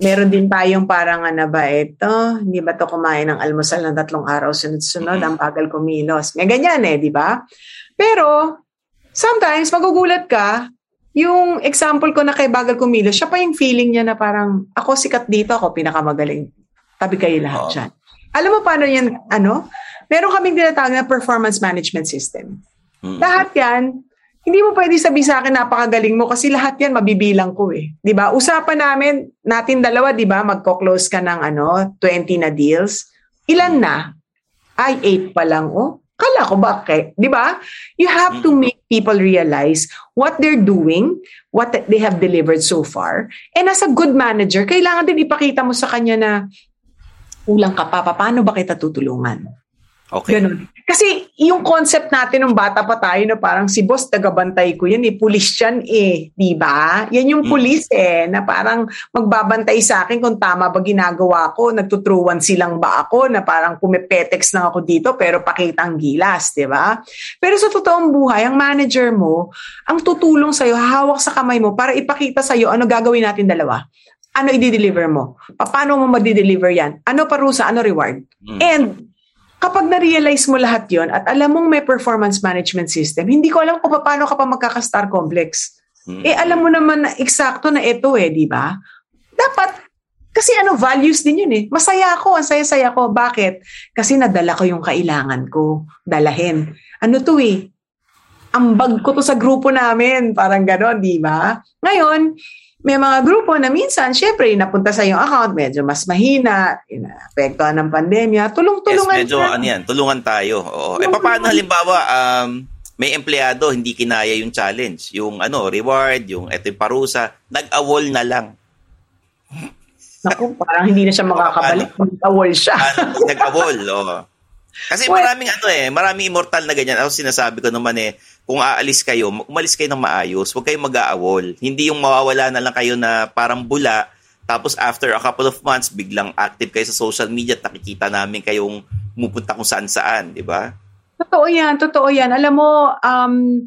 S3: Meron din tayong parang ano ba ito, hindi ba to kumain ng almusal ng tatlong araw sunod-sunod,
S4: Mhm.
S3: ang bagal kumilos. May ganyan eh, di ba? Pero, sometimes magugulat ka, yung example ko na kay bagal kumilos, siya pa yung feeling niya na parang, ako sikat dito, ako pinakamagaling. Tabi kayo lahat
S4: Oo.
S3: dyan. Alam mo paano yan, ano? Meron kaming tinatawag na performance management system.
S4: Mm.
S3: Lahat yan, hindi mo pwede sabihin sa akin napakagaling mo kasi lahat yan mabibilang ko eh. 'Di ba? Usapan namin natin dalawa, 'di ba? Magko-close ka ng ano, 20 na deals. Ilan na? Ay, 8 pa lang oh. Kala ko ba kay, 'di ba? You have to make people realize what they're doing, what they have delivered so far. And as a good manager, kailangan din ipakita mo sa kanya na kulang ka pa, paano ba kita tutulungan?
S4: Okay.
S3: Ganun. Kasi yung concept natin nung bata pa tayo na parang si boss tagabantay ko yan eh, pulis yan eh, di ba? Yan yung
S4: Mm.
S3: pulis eh, na parang magbabantay sa akin kung tama ba ginagawa ko, nagtutruwan silang ba ako, na parang pumipetex lang ako dito pero pakitang gilas, di ba? Pero sa totoong buhay, ang manager mo, ang tutulong sa'yo, hahawak sa kamay mo para ipakita sa'yo ano gagawin natin dalawa. Ano i-deliver mo? Pa- Paano mo ma-deliver yan? Ano parusa? Ano reward?
S4: Mm.
S3: And kapag na-realize mo lahat yon at alam mong may performance management system, hindi ko alam kung paano ka pa magkaka-star complex.
S4: Mm.
S3: Eh alam mo naman na eksakto na ito eh, di ba? Dapat Kasi ano, values din yun eh. Masaya ako, ang saya-saya ko. Bakit? Kasi nadala ko yung kailangan ko dalahin. Ano to eh? Ambag ko to sa grupo namin. Parang gano'n, di ba? Ngayon, may mga grupo na minsan, syempre, napunta sa yung account, medyo mas mahina, inapektuhan ng pandemya, tulong-tulungan.
S4: Yes, medyo ano yan, tulungan tayo. Oo. Eh, paano halimbawa, um, may empleyado, hindi kinaya yung challenge, yung ano, reward, yung eto yung parusa, nag-awol na lang.
S3: Naku, parang hindi na siya makakabalik. Nag-awol siya.
S4: Nag-awol, oo. Kasi well, maraming ano eh, maraming immortal na ganyan. Ako sinasabi ko naman eh, kung aalis kayo, umalis kayo ng maayos, huwag kayong mag-aawol. Hindi yung mawawala na lang kayo na parang bula, tapos after a couple of months, biglang active kayo sa social media at nakikita namin kayong mupunta kung saan-saan, di ba?
S3: Totoo yan, totoo yan. Alam mo, um,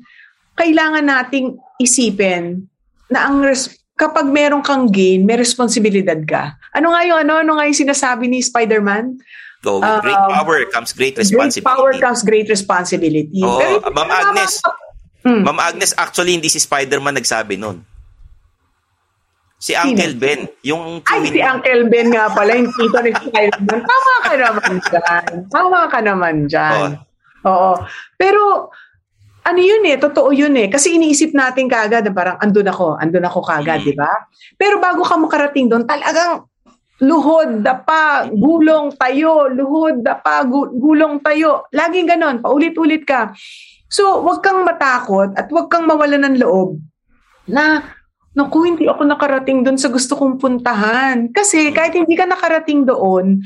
S3: kailangan nating isipin na ang res- kapag meron kang gain, may responsibilidad ka. Ano nga yung ano, ano nga yung sinasabi ni Spider-Man?
S4: Go with great um, power comes great responsibility.
S3: Great power comes great responsibility.
S4: Oo, Pero, Ma'am Agnes, hmm. Ma'am Agnes, actually hindi si Spider-Man nagsabi nun. Si Uncle Ben. Yung
S3: Ay, si Uncle Ben nga pala, yung tito ni Spider-Man. Tama ka naman dyan. Tama ka naman dyan. Oo. Oo. Pero, ano yun eh, totoo yun eh. Kasi iniisip natin kagad, parang andun ako, andun ako kagad, mm. di ba? Pero bago ka makarating doon, talagang luhod, dapa, gulong tayo, luhod, dapa, gulong tayo. Laging ganon, paulit-ulit ka. So, wag kang matakot at wag kang mawala ng loob na Naku, hindi ako nakarating doon sa gusto kong puntahan. Kasi kahit hindi ka nakarating doon,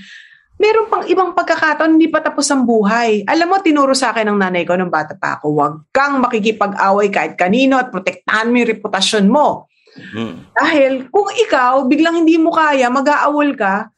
S3: meron pang ibang pagkakataon, hindi pa tapos ang buhay. Alam mo, tinuro sa akin ng nanay ko nung bata pa ako, huwag kang makikipag-away kahit kanino at protektahan mo yung reputasyon mo. Hmm. Dahil kung ikaw, biglang hindi mo kaya, mag-aawol ka,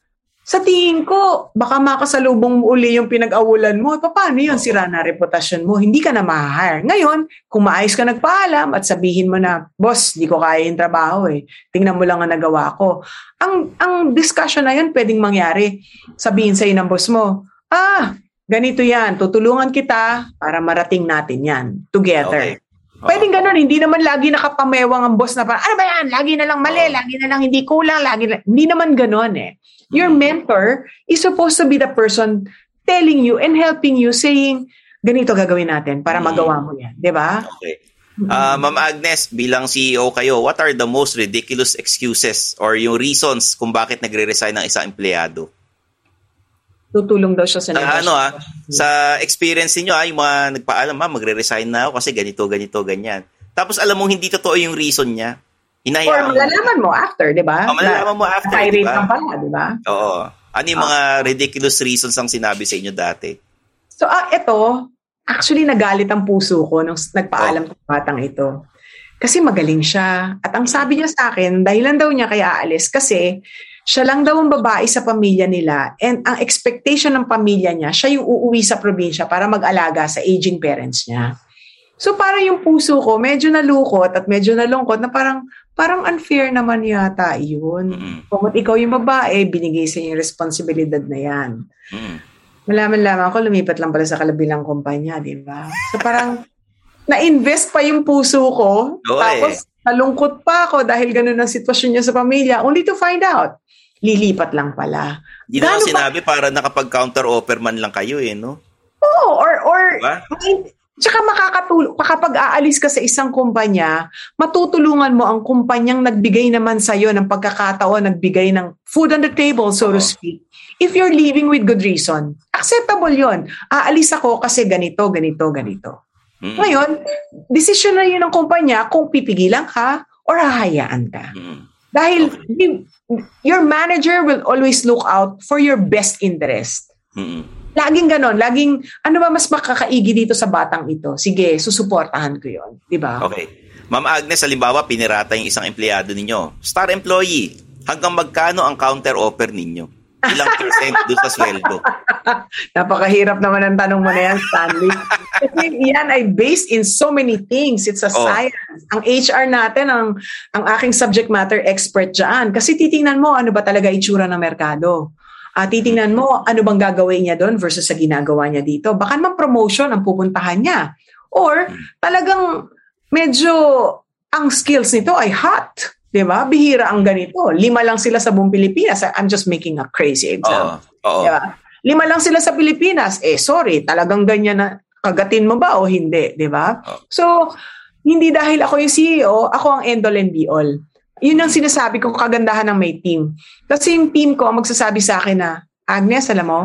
S3: sa tingin ko, baka makasalubong mo uli yung pinag-awulan mo. Paano yun? Sira na reputasyon mo. Hindi ka na ma-hire. Ngayon, kung maayos ka nagpaalam at sabihin mo na, boss, di ko kaya yung trabaho eh. Tingnan mo lang ang nagawa ko. Ang, ang discussion na yun pwedeng mangyari. Sabihin sa'yo ng boss mo, ah, ganito yan. Tutulungan kita para marating natin yan. Together. Okay. Pwedeng ganun, hindi naman lagi nakapamewang ang boss na parang, ano ba yan? Lagi na lang mali, lagi na lang hindi kulang, lagi na Hindi naman ganun eh. Your mentor is supposed to be the person telling you and helping you saying, ganito gagawin natin para mm-hmm. magawa mo yan. Di ba?
S4: Okay. Uh, Ma'am Agnes, bilang CEO kayo, what are the most ridiculous excuses or yung reasons kung bakit nagre-resign ng isang empleyado?
S3: Tutulong daw siya sa
S4: negosyo. Uh, ano ah, sa experience niyo ah, yung mga nagpaalam, ma, magre-resign na ako kasi ganito, ganito, ganyan. Tapos alam mo hindi totoo yung reason niya.
S3: Hinayaan Or malalaman mo after, di ba?
S4: Oh, malalaman mo after,
S3: di ba? pala, di ba?
S4: Oo. Ano yung mga uh, ridiculous reasons ang sinabi sa inyo dati?
S3: So, ah, ito, actually nagalit ang puso ko nung nagpaalam oh. batang ito. Kasi magaling siya. At ang sabi niya sa akin, dahilan daw niya kaya aalis kasi siya lang daw ang babae sa pamilya nila and ang expectation ng pamilya niya, siya yung uuwi sa probinsya para mag-alaga sa aging parents niya. So para yung puso ko medyo nalukot at medyo nalungkot na parang parang unfair naman yata yun. Mm-hmm. Kung ikaw yung babae, binigay sa yung responsibilidad na yan. Mm-hmm. Malaman-laman ko, lumipat lang pala sa kalabilang kumpanya, di ba? So parang na-invest pa yung puso ko. Tapos eh. nalungkot pa ako dahil ganun ang sitwasyon niya sa pamilya only to find out. Lilipat lang pala.
S4: Hindi na sinabi pa, para nakapag-counter offer man lang kayo eh, no?
S3: Oo, or, or diba? Tsaka makakatulong, kapag aalis ka sa isang kumpanya, matutulungan mo ang kumpanyang nagbigay naman sa'yo ng pagkakataon, nagbigay ng food on the table, so oh. to speak. If you're leaving with good reason, acceptable yon. Aalis ako kasi ganito, ganito, ganito. Mm-hmm. Ngayon, decision na yun ng kumpanya kung pipigilan ka or hahayaan ka. Mm-hmm. Dahil okay. your manager will always look out for your best interest. Mm-hmm. Laging ganon. Laging, ano ba mas makakaigi dito sa batang ito? Sige, susuportahan ko yon Di ba?
S4: Okay. Ma'am Agnes, halimbawa, pinirata yung isang empleyado ninyo. Star employee. Hanggang magkano ang counter offer ninyo? Ilang percent doon sa sweldo?
S3: Napakahirap naman ang tanong mo na yan, Stanley. Kasi yan ay based in so many things. It's a oh. science. Ang HR natin, ang, ang aking subject matter expert dyan. Kasi titingnan mo ano ba talaga itsura ng merkado. Uh, titingnan mo ano bang gagawin niya doon versus sa ginagawa niya dito. Baka naman promotion ang pupuntahan niya. Or talagang medyo ang skills nito ay hot. Di ba? Bihira ang ganito. Lima lang sila sa buong Pilipinas. I'm just making a crazy example.
S4: Oo. Oo.
S3: Di ba? Lima lang sila sa Pilipinas. Eh, sorry, talagang ganyan na kagatin mo ba o hindi, di ba?
S4: Oh.
S3: So, hindi dahil ako yung CEO, ako ang end all and be all. Yun ang sinasabi kong kagandahan ng may team. Kasi yung team ko ang magsasabi sa akin na, Agnes, alam mo,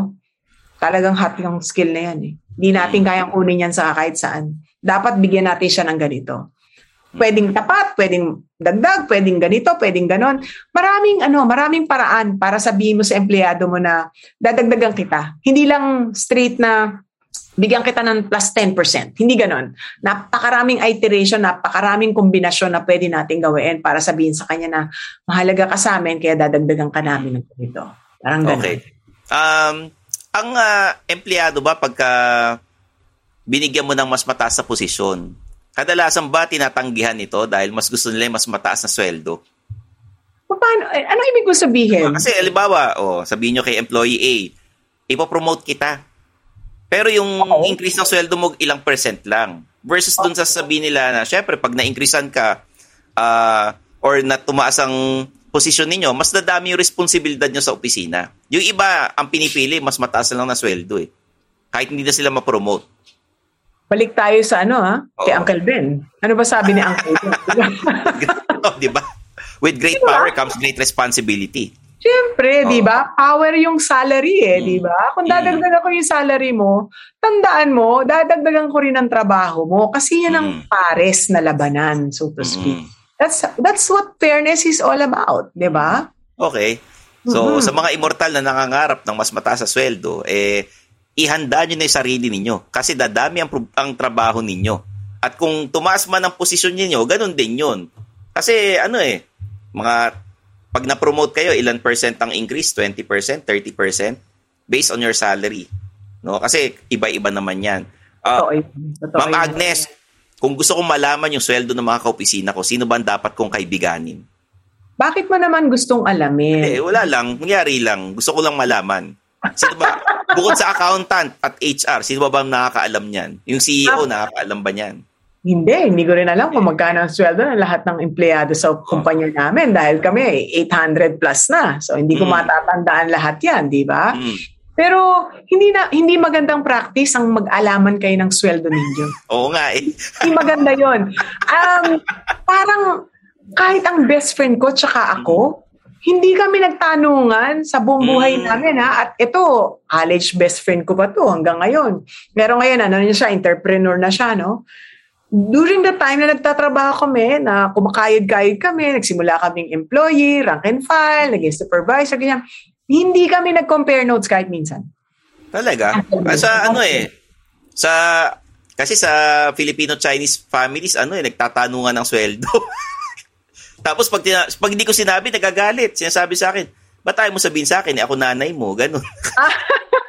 S3: talagang hot yung skill na yan eh. Hindi natin kayang kunin yan sa kahit saan. Dapat bigyan natin siya ng ganito. Pwedeng tapat, pwedeng dagdag, pwedeng ganito, pwedeng ganon. Maraming ano, maraming paraan para sabihin mo sa empleyado mo na dadagdagan kita. Hindi lang straight na bigyan kita ng plus 10%. Hindi ganon. Napakaraming iteration, napakaraming kombinasyon na pwede natin gawin para sabihin sa kanya na mahalaga ka sa amin kaya dadagdagan ka namin ng ganito. Parang ganon.
S4: Okay. Um, ang ah, empleyado ba pagka binigyan mo ng mas mataas na posisyon, kadalasan ba tinatanggihan ito dahil mas gusto nila mas mataas na sweldo?
S3: Paano, eh, ano ibig mo sabihin?
S4: Kasi halimbawa, oh, sabihin nyo kay employee A, ipopromote kita. Pero yung
S3: Oo.
S4: increase ng sweldo mo, ilang percent lang. Versus dun sa sabihin nila na, syempre, pag na-increasean ka, ah, or na tumaas ang posisyon ninyo, mas dadami yung responsibilidad nyo sa opisina. Yung iba, ang pinipili, mas mataas lang na sweldo eh. Kahit hindi na sila ma-promote.
S3: Balik tayo sa ano ha, kay
S4: Oo.
S3: Uncle Ben. Ano ba sabi ni Uncle Ben?
S4: Oh, di ba? With great
S3: Diba?
S4: power comes great responsibility.
S3: Siyempre,
S4: Oo.
S3: di ba? Power yung salary eh,
S4: Mm.
S3: di ba? Kung
S4: Mm.
S3: dadagdagan ko yung salary mo, tandaan mo, dadagdagan ko rin ang trabaho mo kasi yan ang
S4: Mm.
S3: pares na labanan, so to speak.
S4: Mm.
S3: That's that's what fairness is all about, di ba?
S4: Okay. So,
S3: Mhm.
S4: sa mga immortal na nangangarap ng mas mataas na sweldo, eh, ihanda nyo na yung sarili ninyo. Kasi dadami ang, ang trabaho ninyo. At kung tumaas man ang posisyon ninyo, ganun din yun. Kasi, ano eh, mga, pag na-promote kayo, ilan percent ang increase? 20%, 30%? Based on your salary. No? Kasi, iba-iba naman yan. Ah,
S3: Totoo
S4: Ma'am. Agnes, kung gusto kong malaman yung sweldo ng mga kaopisina ko, sino ba ang dapat kong kaibiganin?
S3: Bakit mo naman gustong alamin?
S4: Eh, wala lang. Nangyari lang. Gusto ko lang malaman. Sino ba? Bukod sa accountant at HR, sino ba ba nakakaalam niyan? Yung CEO, nakakaalam ba niyan?
S3: Hindi, hindi ko rin alam kung magkano ang sweldo ng lahat ng empleyado sa kumpanya namin dahil kami 800 plus na. So hindi ko
S4: Mm.
S3: matatandaan lahat 'yan, di ba?
S4: Mm.
S3: Pero hindi na hindi magandang practice ang mag-alaman kayo ng sweldo ninyo.
S4: Oo nga eh.
S3: Hindi maganda 'yon. Um, parang kahit ang best friend ko tsaka ako, hindi kami nagtanungan sa buong buhay
S4: Mm.
S3: namin ha. At ito, college best friend ko pa to hanggang ngayon. Pero ngayon, ano niya siya, entrepreneur na siya, no? During the time na nagtatrabaho kami, na kumakayod-kayod kami, nagsimula kaming employee, rank and file, naging supervisor, ganyan. Hindi kami nag-compare notes kahit minsan.
S4: Talaga? Sa ano eh, sa, kasi sa Filipino-Chinese families, ano eh, nagtatanungan ng sweldo. Tapos pag, tina- pag hindi ko sinabi, nagagalit. Sinasabi sa akin, ba't tayo mo sabihin sa akin? Eh, ako nanay mo. Ganun.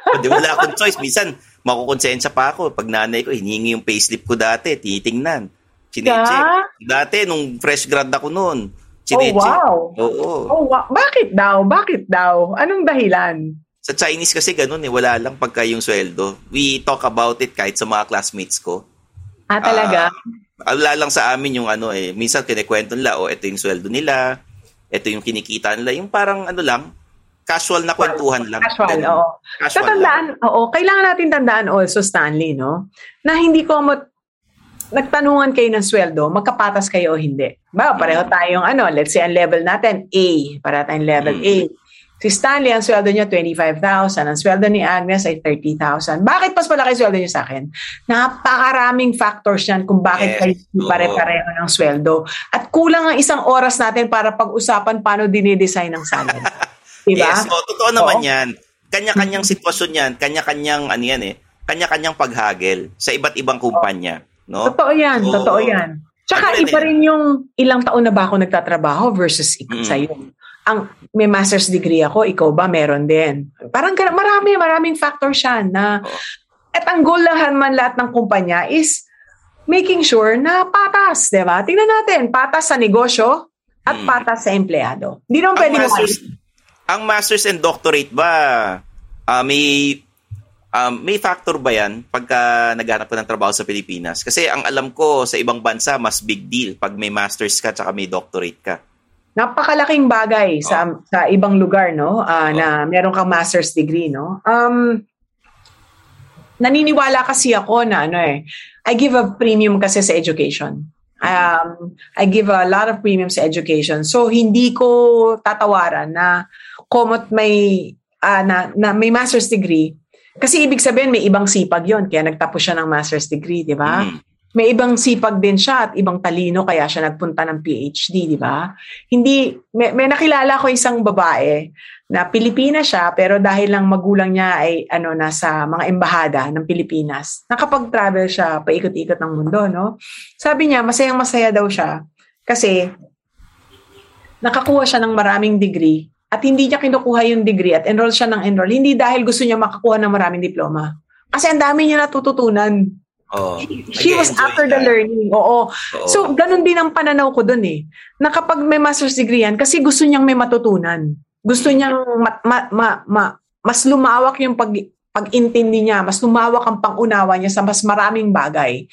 S4: Hindi wala akong choice. Minsan, makukonsensya pa ako. Pag nanay ko, hinihingi yung payslip ko dati, tinitingnan. Chinecheck.
S3: Yeah?
S4: Dati, nung fresh grad ako noon,
S3: Oh,
S4: chinecheck.
S3: wow.
S4: Oo.
S3: Oh, wa- bakit daw? Bakit daw? Anong dahilan?
S4: Sa Chinese kasi ganun eh, wala lang pagka yung sweldo. We talk about it kahit sa mga classmates ko.
S3: Ah, talaga?
S4: Ah, wala lang sa amin yung ano eh, minsan kinikwento nila, oh, ito yung sweldo nila, ito yung kinikita nila, yung parang ano lang, casual na kwentuhan lang.
S3: Casual,
S4: Ganun.
S3: oo.
S4: Casual
S3: Sa
S4: lang.
S3: tandaan, oo, kailangan natin tandaan also, Stanley, no? Na hindi ko mo, nagtanungan kayo ng sweldo, magkapatas kayo o hindi. Ba, pareho tayong ano, let's say ang level natin, A. Para tayong level
S4: Mm.
S3: A. Si Stanley, ang sweldo niya 25,000. Ang sweldo ni Agnes ay 30,000. Bakit mas malaki sweldo niya sa akin? Napakaraming factors yan kung bakit
S4: Yes.
S3: kayo pare-pareho ng sweldo. At kulang ang isang oras natin para pag-usapan paano dinidesign ng salary. diba?
S4: Yes, oh, totoo naman
S3: Oo.
S4: yan. Kanya-kanyang sitwasyon yan, kanya-kanyang ano yan eh, kanya-kanyang paghagel sa iba't ibang kumpanya, no?
S3: Totoo yan,
S4: Oo.
S3: totoo yan. Tsaka
S4: rin
S3: iba rin yung ilang taon na ba ako nagtatrabaho versus ikaw
S4: Mm.
S3: sa'yo. Ang may master's degree ako, ikaw ba meron din? Parang marami, maraming factors yan na at ang goal lang man lahat ng kumpanya is making sure na patas, di ba? Tingnan natin, patas sa negosyo at
S4: Mm.
S3: patas sa empleyado. Hindi naman
S4: ang
S3: pwede
S4: masters, ang masters and doctorate ba ah, may um, may factor ba yan pagka naghanap ka ng trabaho sa Pilipinas? Kasi ang alam ko sa ibang bansa mas big deal pag may masters ka tsaka may doctorate ka.
S3: Napakalaking bagay sa sa ibang lugar no? Ah, na meron kang master's degree no? Um naniniwala kasi ako na ano eh I give a premium kasi sa education. Um I give a lot of premium sa education. So hindi ko tatawaran na komot may ah, na, na may master's degree. Kasi ibig sabihin may ibang sipag yon kaya nagtapos siya ng master's degree di ba?
S4: Mm.
S3: May ibang sipag din siya at ibang talino kaya siya nagpunta ng PhD, di ba? Hindi, may, may nakilala ko isang babae na Pilipina siya pero dahil lang magulang niya ay ano nasa mga embahada ng Pilipinas, nakapag-travel siya paikot-ikot ng mundo, no? Sabi niya, masayang masaya daw siya kasi nakakuha siya ng maraming degree at hindi niya kinukuha yung degree at enroll siya ng enroll, hindi dahil gusto niya makakuha ng maraming diploma. Kasi ang dami niya natututunan.
S4: Oo.
S3: She was after the
S4: siya.
S3: learning. Oo.
S4: Oo.
S3: So, ganun din ang pananaw ko dun eh. Na kapag may master's degree yan, kasi gusto niyang may matutunan. Gusto niyang ma- ma- ma- ma- mas lumawak yung pag pag-intindi niya, mas lumawak ang pangunawa niya sa mas maraming bagay.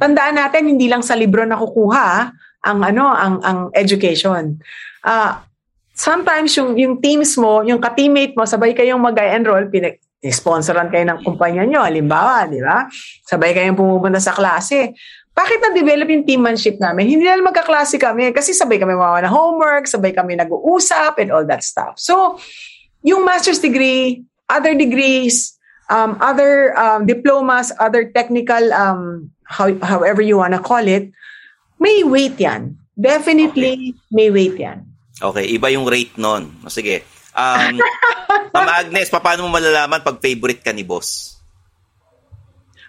S3: Tandaan natin, hindi lang sa libro nakukuha ah, ang ano, ang ang education. Ah, sometimes yung yung teams mo, yung ka-teammate mo, sabay kayong mag-enroll, pinag sponsoran kayo ng kumpanya nyo, halimbawa, di ba? Sabay kayong pumupunta sa klase. Bakit na-develop yung teammanship namin? Hindi na magkaklase kami kasi sabay kami mawawa na homework, sabay kami nag-uusap and all that stuff. So, yung master's degree, other degrees, um, other um, diplomas, other technical, um, how, however you wanna call it, may weight yan. Definitely may weight yan.
S4: Okay, iba yung rate nun. O, sige. Um, Ma'am Agnes, paano mo malalaman pag favorite ka ni boss?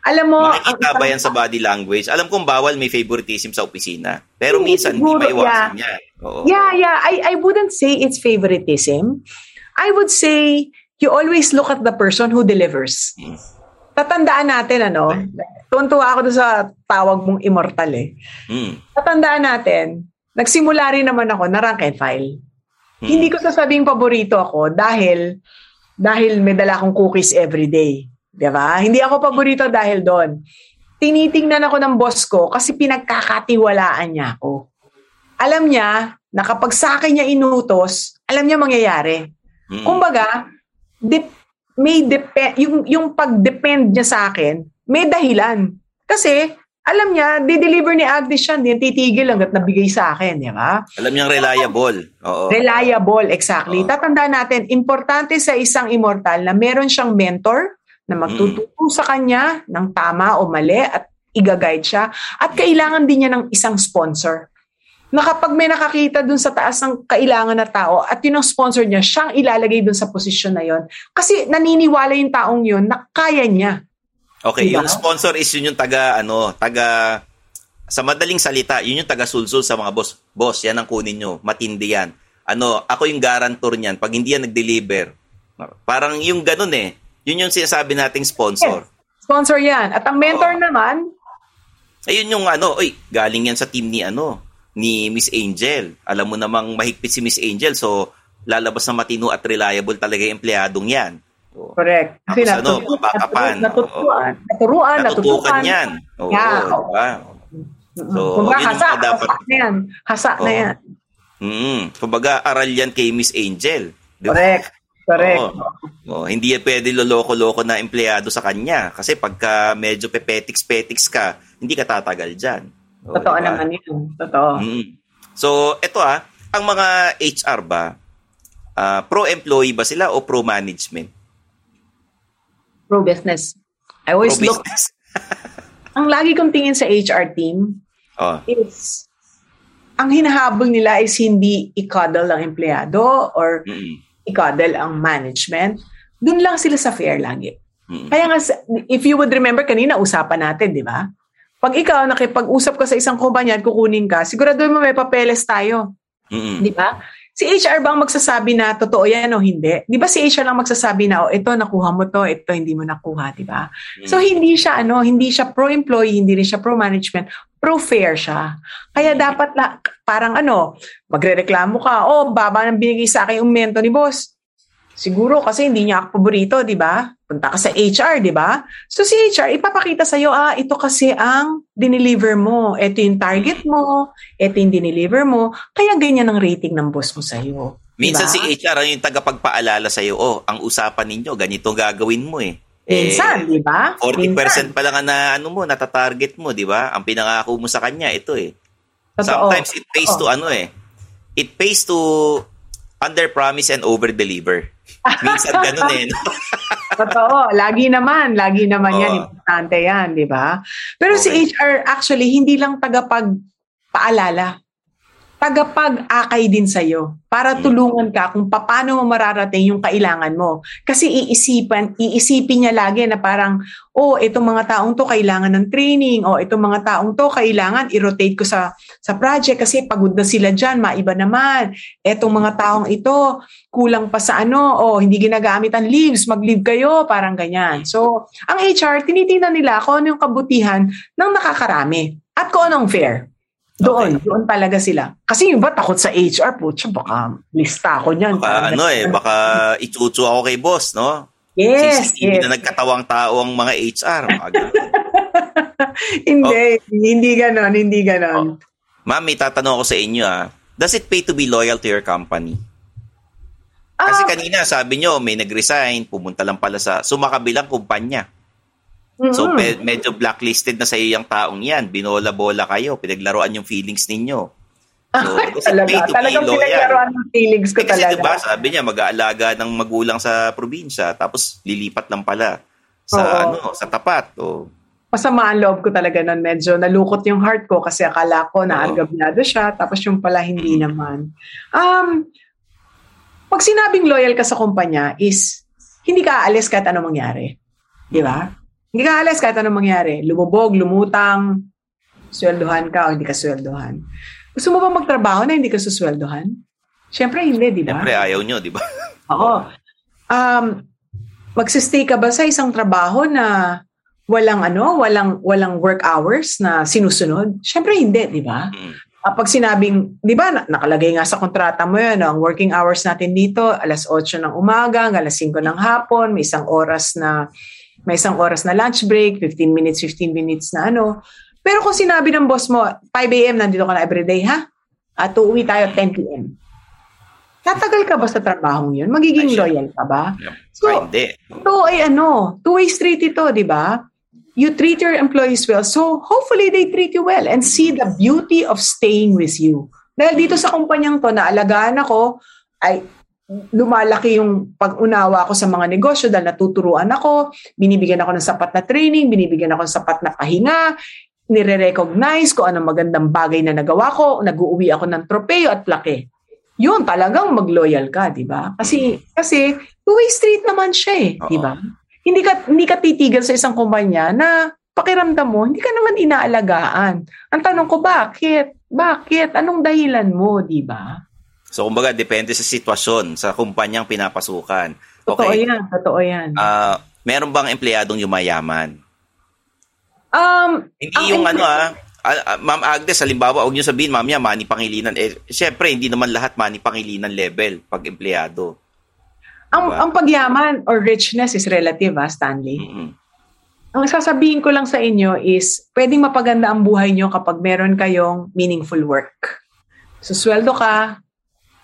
S3: Alam mo,
S4: Makikita ba yan sa body language? Alam kong bawal may favoritism sa opisina. Pero
S3: Hindi,
S4: minsan, hindi
S3: siguro,
S4: maiwasan yan. Oo.
S3: Yeah, yeah. I, I wouldn't say it's favoritism. I would say you always look at the person who delivers.
S4: Mm.
S3: Tatandaan natin, ano, tuntua ako doon sa tawag mong immortal eh.
S4: Mm.
S3: Tatandaan natin, nagsimula rin naman ako na rank and file.
S4: Mm.
S3: Hindi ko sasabing paborito ako dahil dahil may dala akong cookies every day. 'Di ba? Hindi ako paborito dahil doon. Tinitingnan ako ng boss ko kasi pinagkakatiwalaan niya ako. Alam niya na kapag sa akin niya inutos, alam niya mangyayari.
S4: Mm.
S3: Kumbaga, dep- may dep- yung, yung pag-depend niya sa akin, may dahilan. Kasi, alam niya, di-deliver ni Agnes siya, hindi titigil hanggat nabigay sa akin, di ba?
S4: Alam niyang reliable. Oo.
S3: Reliable, exactly.
S4: Oo.
S3: Tatandaan natin, importante sa isang immortal na meron siyang mentor na magtuturo sa kanya ng tama o mali at i-guide siya. At kailangan din niya ng isang sponsor. Na kapag may nakakita dun sa taas ng kailangan na tao at yun ang sponsor niya, siyang ilalagay dun sa posisyon na yon. Kasi naniniwala yung taong yun na kaya niya.
S4: Okay,
S3: Diba?
S4: yung sponsor is yun yung taga, ano, taga, sa madaling salita, yun yung taga sulsul sa mga boss. Boss, yan ang kunin nyo. Matindi yan. Ano, ako yung guarantor niyan. Pag hindi yan nag-deliver, parang yung ganun eh. Yun yung sinasabi nating sponsor.
S3: Sponsor yan. At ang mentor
S4: Oo.
S3: naman,
S4: Ayun yung ano, oy, galing yan sa team ni ano, ni Miss Angel. Alam mo namang mahigpit si Miss Angel, so lalabas na matino at reliable talaga yung empleyadong yan. So,
S3: correct. Kasi
S4: Tapos ano, bakapan.
S3: natutuan, naturuan,
S4: natutukan
S3: natutukan.
S4: yan. Oo,
S3: Yeah.
S4: diba? So,
S3: Kumbaga, hasa,
S4: dapat-
S3: hasa na yan. Hasa na
S4: Oo.
S3: yan.
S4: Mm, kumbaga, aral yan kay Miss Angel. Di ba?
S3: Correct. Correct.
S4: Oo. Oo, hindi yan pwede loloko-loko na empleyado sa kanya. Kasi pagka medyo pepetiks-petiks ka, hindi ka tatagal dyan. Oo,
S3: Totoo
S4: di ba?
S3: naman yun. Totoo.
S4: Mm. So, eto ah, ang mga HR ba, ah, pro-employee ba sila o pro-management?
S3: Pro-business. I always look,
S4: Pro-business?
S3: ang lagi kong tingin sa HR team
S4: oh.
S3: is, ang hinahabol nila is hindi i-cuddle ang empleyado or
S4: Mm-mm.
S3: i-cuddle ang management. Doon lang sila sa fair lagi.
S4: Mm-mm.
S3: Kaya nga, if you would remember, kanina usapan natin, di ba? Pag ikaw nakipag-usap ka sa isang kumpanya at kukunin ka, siguraduhin mo may papeles tayo.
S4: Mm-mm.
S3: Di ba? Si HR bang magsasabi na totoo yan o hindi? Di ba si HR lang magsasabi na, oh, ito nakuha mo to, ito hindi mo nakuha, di ba? So hindi siya ano, hindi siya pro-employee, hindi rin siya pro-management, pro-fair siya. Kaya dapat na, parang ano, magrereklamo ka, oh, baba nang binigay sa akin yung mento ni boss. Siguro kasi hindi niya ako paborito, di ba? Punta ka sa HR, di ba? So si HR, ipapakita sa'yo, ah, ito kasi ang dineliver mo. Ito yung target mo. Ito yung dineliver mo. Kaya ganyan ang rating ng boss mo sa'yo.
S4: Minsan
S3: Diba?
S4: si HR ang yung tagapagpaalala sa'yo, oh, ang usapan ninyo, ganito gagawin mo eh.
S3: Minsan, di ba?
S4: 40% pa lang na ano mo, natatarget mo, di ba? Ang pinangako mo sa kanya, ito eh.
S3: Totoo.
S4: Sometimes it pays to
S3: Totoo.
S4: ano eh. It pays to under-promise and over-deliver. Minsan ganun eh. no?
S3: Totoo. Lagi naman. Lagi naman yan.
S4: Oo.
S3: Importante yan, di ba? Pero si
S4: Okay.
S3: HR, actually, hindi lang tagapag-paalala. Tagapag-akay din sa'yo para tulungan ka kung paano mo mararating yung kailangan mo. Kasi iisipan, iisipin niya lagi na parang, oh, itong mga taong to kailangan ng training, o itong mga taong to kailangan i-rotate ko sa sa project kasi pagod na sila dyan, maiba naman. Etong mga taong ito, kulang pa sa ano, o hindi ginagamit ang leaves, mag-leave kayo, parang ganyan. So, ang HR, tinitingnan nila kung ano yung kabutihan ng nakakarami at kung anong fair. Doon, doon talaga sila. Kasi yung iba takot sa HR, putya, baka lista ako niyan.
S4: Baka ano eh, baka ichuchu ako kay boss, no?
S3: Yes,
S4: Since hindi
S3: yes.
S4: na nagkatawang tao ang mga HR. Mga ganun.
S3: hindi, hindi ganon, hindi ganon.
S4: Ma'am, may tatanong ako sa inyo ah. Does it pay to be loyal to your company? Kasi
S3: Ah,
S4: kanina sabi nyo, may nag-resign, pumunta lang pala sa sumakabilang kumpanya. So, pe- medyo blacklisted na sa iyo yung taong yan. Binola-bola kayo, pinaglaruan yung feelings ninyo. So,
S3: talaga, talagang pinaglaruan ng feelings ko
S4: Eh, kasi
S3: talaga.
S4: diba, sabi niya, mag-aalaga ng magulang sa probinsya, tapos lilipat lang pala sa
S3: Oo.
S4: ano, sa tapat. O,
S3: masama ang loob ko talaga nun. Medyo nalukot yung heart ko kasi akala ko na
S4: Oo.
S3: argabyado siya, tapos yung pala hindi naman. Um, pag sinabing loyal ka sa kumpanya is, hindi ka aalis kahit anong mangyari. Di ba? Hindi ka aalis kahit anong mangyari. Lumubog, lumutang, sweldohan ka o hindi ka sweldohan. Gusto mo ba magtrabaho na hindi ka susweldohan? Siyempre hindi, di ba?
S4: Siyempre, ayaw nyo, di ba?
S3: Oo. Um, magsistay ka ba sa isang trabaho na walang ano, walang walang work hours na sinusunod? Syempre hindi, di ba?
S4: Mm.
S3: Ah, pag sinabing, di ba, na- nakalagay nga sa kontrata mo yun, ang working hours natin dito, alas 8 ng umaga, alas 5 ng hapon, may isang oras na may isang oras na lunch break, 15 minutes, 15 minutes na ano. Pero kung sinabi ng boss mo, 5 a.m. nandito ka na everyday, ha? At uuwi tayo 10 p.m. Tatagal ka ba sa trabahong yun? Magiging loyal ka ba? So,
S4: hindi.
S3: ito ay ano, two-way street ito, di ba? You treat your employees well. So, hopefully they treat you well and see the beauty of staying with you. Dahil dito sa kumpanyang to, naalagaan ako, ay lumalaki yung pag-unawa ko sa mga negosyo dahil natuturuan ako, binibigyan ako ng sapat na training, binibigyan ako ng sapat na pahinga, nire-recognize ko anong magandang bagay na nagawa ko, nag-uuwi ako ng tropeyo at plake. Yun, talagang mag-loyal ka, di ba? Kasi, kasi two-way street naman siya eh, di ba? Hindi ka, hindi ka titigil sa isang kumpanya na pakiramdam mo, hindi ka naman inaalagaan. Ang tanong ko, bakit? Bakit? Anong dahilan mo, di ba?
S4: So, kumbaga, depende sa sitwasyon, sa kumpanyang pinapasukan.
S3: Totoo
S4: Okay.
S3: yan, totoo yan.
S4: Ah, meron bang empleyadong yumayaman?
S3: um,
S4: Hindi yung ano ah, ah, Ma'am Agnes, halimbawa, huwag niyo sabihin, ma'am, yan, mani pangilinan. Eh, syempre, hindi naman lahat mani pangilinan level pag empleyado.
S3: ang,
S4: diba?
S3: ang pagyaman or richness is relative, ha, Stanley.
S4: Mm-mm.
S3: Ang sasabihin ko lang sa inyo is, pwedeng mapaganda ang buhay nyo kapag meron kayong meaningful work. So, sweldo ka,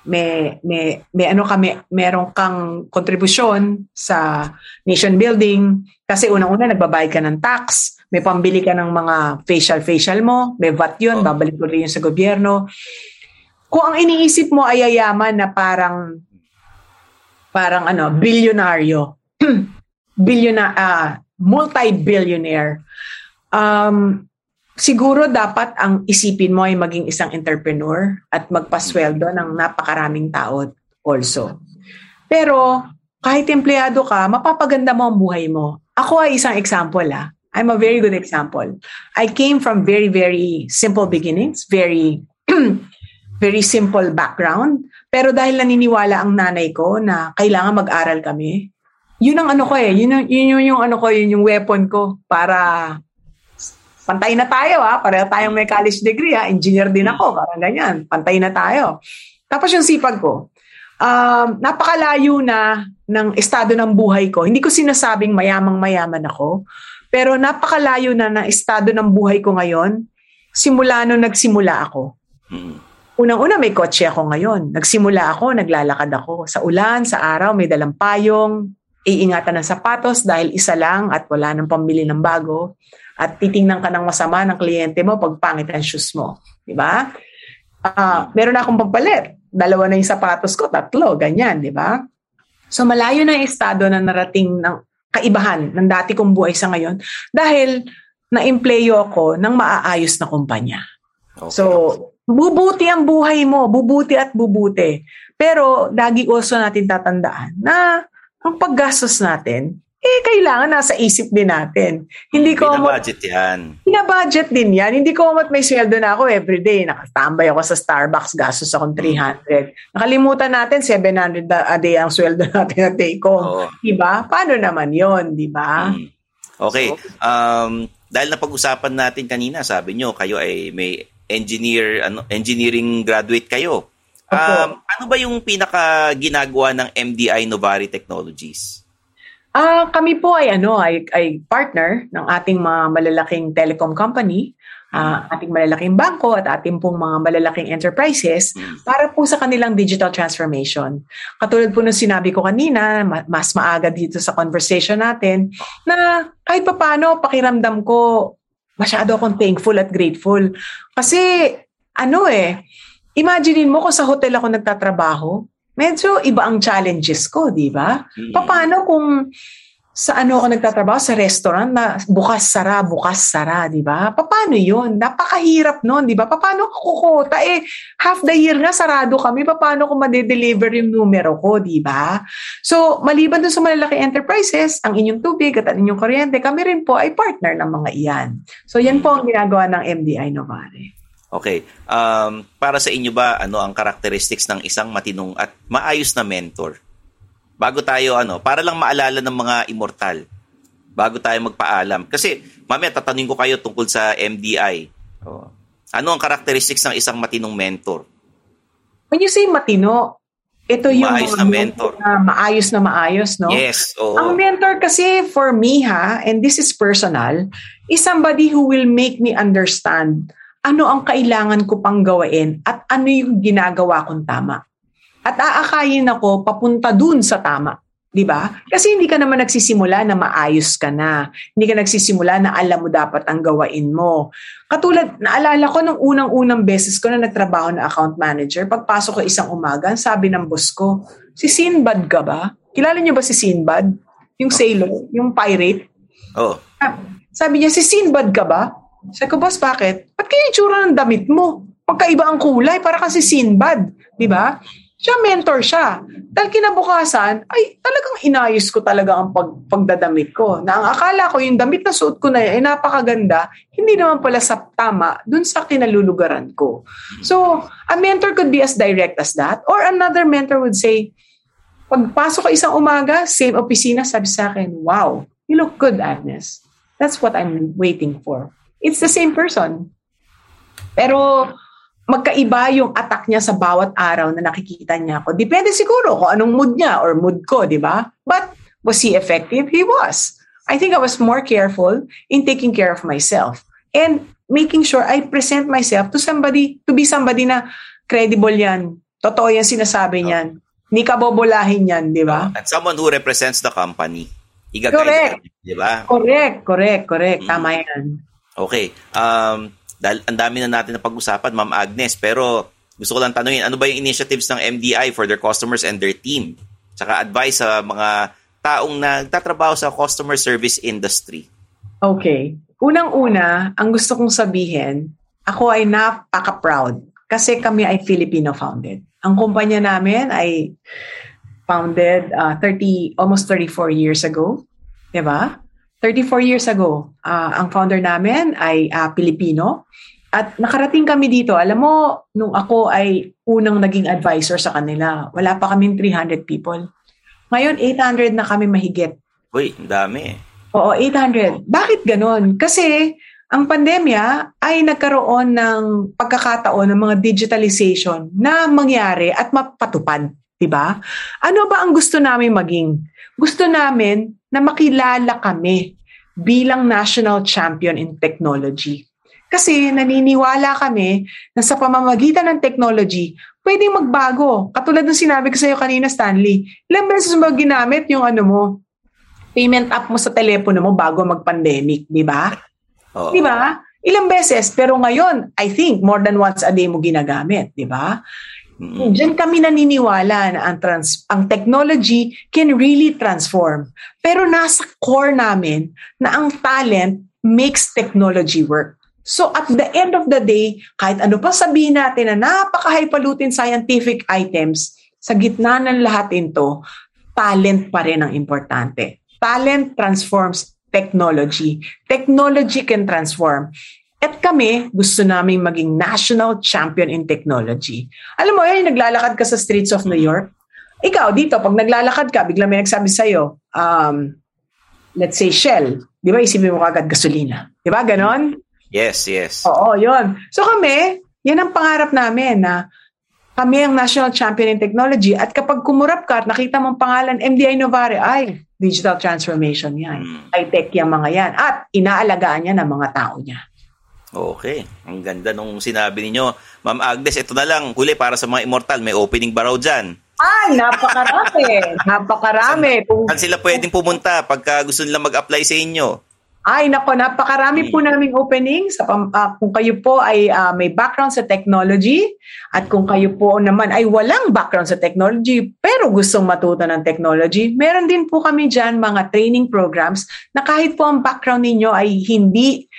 S3: may, may, may ano ka, may, meron kang kontribusyon sa nation building, kasi unang-una nagbabayad ka ng tax, may pambili ka ng mga facial-facial mo, may VAT yun,
S4: Oo.
S3: babalik rin yun sa gobyerno. Kung ang iniisip mo ay yayaman na parang parang ano, bilyonaryo, bilyona, ah, multi-billionaire, um, siguro dapat ang isipin mo ay maging isang entrepreneur at magpasweldo ng napakaraming tao also. Pero kahit empleyado ka, mapapaganda mo ang buhay mo. Ako ay isang example ah. I'm a very good example. I came from very, very simple beginnings, very, very simple background. Pero dahil naniniwala ang nanay ko na kailangan mag-aral kami, yun ang ano ko eh, yun, yun, yung, yung ano ko, yun yung weapon ko para pantay na tayo ha, pareho tayong may college degree ha, engineer din ako, parang ganyan, pantay na tayo. Tapos yung sipag ko, um, napakalayo na ng estado ng buhay ko. Hindi ko sinasabing mayamang mayaman ako, pero napakalayo na ng estado ng buhay ko ngayon simula nung nagsimula ako.
S4: Mm.
S3: Unang-una may kotse ako ngayon. Nagsimula ako, naglalakad ako. Sa ulan, sa araw, may dalang payong, iingatan ng sapatos dahil isa lang at wala nang pambili ng bago. At titingnan ka ng masama ng kliyente mo pag pangit ang shoes mo. Di ba? Ah, meron na akong pampalit. Dalawa na yung sapatos ko, tatlo, ganyan, di ba? So malayo na yung estado na narating ng kaibahan ng dati kong buhay sa ngayon dahil na-empleyo ako ng maaayos na kumpanya.
S4: Okay.
S3: So, bubuti ang buhay mo, bubuti at bubuti. Pero, lagi also natin tatandaan na ang paggastos natin, eh, kailangan nasa isip din natin. Hindi ko
S4: budget yan.
S3: Pina-budget din yan. Hindi ko mat may sweldo na ako everyday. Nakatambay ako sa Starbucks, gastos akong 300. Nakalimutan natin, 700 a day ang sweldo natin na take home.
S4: Oo.
S3: Diba? Paano naman yon diba?
S4: Mm. Okay. Um, dahil napag-usapan natin kanina, sabi nyo, kayo ay may engineer, ano, engineering graduate kayo. Um, ano ba yung pinaka ginagawa ng MDI Novari Technologies?
S3: Ah, kami po ay ano ay, ay partner ng ating mga malalaking telecom company, ah, ating malalaking bangko at ating pong mga malalaking enterprises para po sa kanilang digital transformation. Katulad po ng sinabi ko kanina, ma- mas maaga dito sa conversation natin na kahit papaano pakiramdam ko masyado akong thankful at grateful. Kasi ano eh, imaginein mo kung sa hotel ako nagtatrabaho, medyo iba ang challenges ko, di ba?
S4: Mm.
S3: Paano kung sa ano ako nagtatrabaho? Sa restaurant na bukas sara bukas sara di ba? Paano yun? Napakahirap noon di ba? Paano ako kukota? Eh half the year nga sarado kami. Paano ko ma-deliver yung numero ko di ba? So maliban dun sa malalaking enterprises ang inyong tubig at ang inyong kuryente kami rin po ay partner ng mga iyan. So yan po ang ginagawa ng MDI Novare
S4: Okay. Um, para sa inyo ba, ano ang characteristics ng isang matinong at maayos na mentor? Bago tayo, ano, para lang maalala ng mga immortal, bago tayo magpaalam. Kasi, mamaya tatanungin ko kayo tungkol sa MDI. Oh. Ano ang characteristics ng isang matinong mentor?
S3: when you say matino ito yung
S4: Maayos na mentor.
S3: na maayos na maayos no
S4: Yes, oo.
S3: Ang mentor kasi for me ha, and this is personal, is somebody who will make me understand ano ang kailangan ko pang gawain at ano yung ginagawa kong tama. At aakayin ako papunta dun sa tama. 'Di ba? Kasi hindi ka naman nagsisimula na maayos ka na. Hindi ka nagsisimula na alam mo dapat ang gawain mo. Katulad, naalala ko nung unang-unang beses ko na nagtrabaho na account manager, pagpasok ko isang umaga, sabi ng boss ko, si Sinbad ka ba? Kilala niyo ba si Sinbad? Yung sailor, yung pirate?
S4: Oh.
S3: Ah, Sabi niya, si Sinbad ka ba? Sabi ko, boss, bakit? Ba't kaya yung tsura ng damit mo? Pagkaiba ang kulay, para kasi Sinbad. Di ba? Siya, mentor siya. Dahil kinabukasan, ay talagang inayos ko talaga ang pag, pagdadamit ko. Na ang akala ko, yung damit na suot ko na yun, ay napakaganda, hindi naman pala sa tama dun sa kinalulugaran ko. So, a mentor could be as direct as that. Or another mentor would say, pagpasok ko isang umaga, same opisina, sabi sa akin, wow, you look good, Agnes. That's what I'm waiting for. It's the same person. Pero magkaiba yung attack niya sa bawat araw na nakikita niya ako. Depende siguro kung anong mood niya or mood ko, di ba? But was he effective? He was. I think I was more careful in taking care of myself and making sure I present myself to somebody, to be somebody na credible yan. Totoo yan sinasabi niyan. Hindi ka bobolahin yan, di ba?
S4: At someone who represents the company. Igagay
S3: Correct.
S4: Di ba?
S3: Correct, correct, correct.
S4: Mm.
S3: Tama yan.
S4: Okay. Um, dahil ang dami na natin na pag-usapan, Ma'am Agnes, pero gusto ko lang tanungin, ano ba yung initiatives ng MDI for their customers and their team? Tsaka advice sa mga taong nagtatrabaho sa customer service industry.
S3: Okay. Unang-una, ang gusto kong sabihin, ako ay napaka-proud kasi kami ay Filipino-founded. Ang kumpanya namin ay founded uh, 30, almost 34 years ago. Diba? 34 years ago, uh, ang founder namin ay uh, Pilipino. At nakarating kami dito, alam mo, nung ako ay unang naging advisor sa kanila, wala pa kaming 300 people. Ngayon, 800 na kami mahigit.
S4: Uy, dami.
S3: Oo, 800. Bakit ganon? Kasi ang pandemya ay nagkaroon ng pagkakataon ng mga digitalization na mangyari at mapatupad. Di ba? Ano ba ang gusto namin maging? Gusto namin na makilala kami bilang national champion in technology. Kasi naniniwala kami na sa pamamagitan ng technology, pwedeng magbago. Katulad ng sinabi ko sa iyo kanina, Stanley. Ilang beses mo ginamit yung ano mo, payment app mo sa telepono mo bago mag-pandemic, di ba?
S4: Oo.
S3: Di ba? Ilang beses, pero ngayon, I think more than once a day mo ginagamit, di ba?
S4: Mm.
S3: Diyan kami naniniwala na ang, trans- ang technology can really transform. Pero nasa core namin na ang talent makes technology work. So at the end of the day, kahit ano pa sabihin natin na napaka-highfalutin scientific items, sa gitna ng lahat ito, talent pa rin ang importante. Talent transforms technology. Technology can transform. At kami, gusto namin maging national champion in technology. Alam mo, yan, naglalakad ka sa streets of New York. Ikaw, dito, pag naglalakad ka, bigla may nagsabi sa'yo, um, let's say Shell, di ba, isipin mo kagad gasolina. Di ba, ganon?
S4: Yes, yes.
S3: Oo, yon. So kami, yan ang pangarap namin na kami ang national champion in technology at kapag kumurap ka at nakita mong pangalan MDI Novare, ay, digital transformation yan.
S4: Mm.
S3: High-tech yung mga yan. At inaalagaan niya ng mga tao niya.
S4: Okay. Ang ganda nung sinabi ninyo. Ma'am Agnes, ito na lang. Huli para sa mga immortal. May opening ba raw dyan?
S3: Ay, napakarami. napakarami. Kung,
S4: Saan sila pwedeng pumunta pagka gusto nila mag-apply sa inyo?
S3: ay, nako, napakarami po naming opening. Sa, ah, kung kayo po ay ah, may background sa technology at kung kayo po naman ay walang background sa technology pero gustong matuto ng technology, meron din po kami dyan mga training programs na kahit po ang background ninyo ay hindi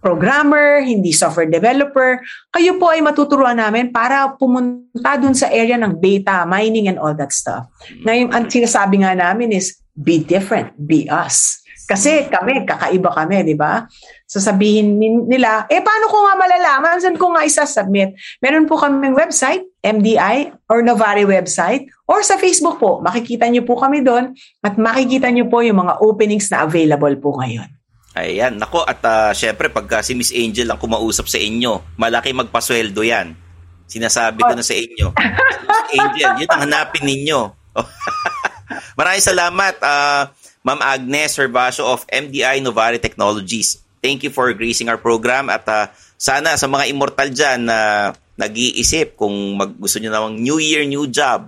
S3: programmer, hindi software developer, kayo po ay matuturuan namin para pumunta dun sa area ng data, mining and all that stuff. Ngayon, ang sinasabi nga namin is, be different, be us. Kasi kami, kakaiba kami, di ba? Sasabihin nila, eh paano ko nga malalaman? Saan ko nga isasubmit? Meron po kaming website, MDI or Novari website, or sa Facebook po. Makikita niyo po kami doon at makikita niyo po yung mga openings na available po ngayon.
S4: Ayan, nako at uh, syempre pagka si Miss Angel ang kumausap sa inyo, malaki magpasweldo yan. Sinasabi ko na sa inyo. Miss Angel, yun ang hanapin ninyo. Maraming salamat, uh, Ma'am Agnes Herbacio of MDI Novari Technologies. Thank you for gracing our program at uh, sana sa mga immortal dyan na nag-iisip kung mag, gusto nyo namang New Year, New Job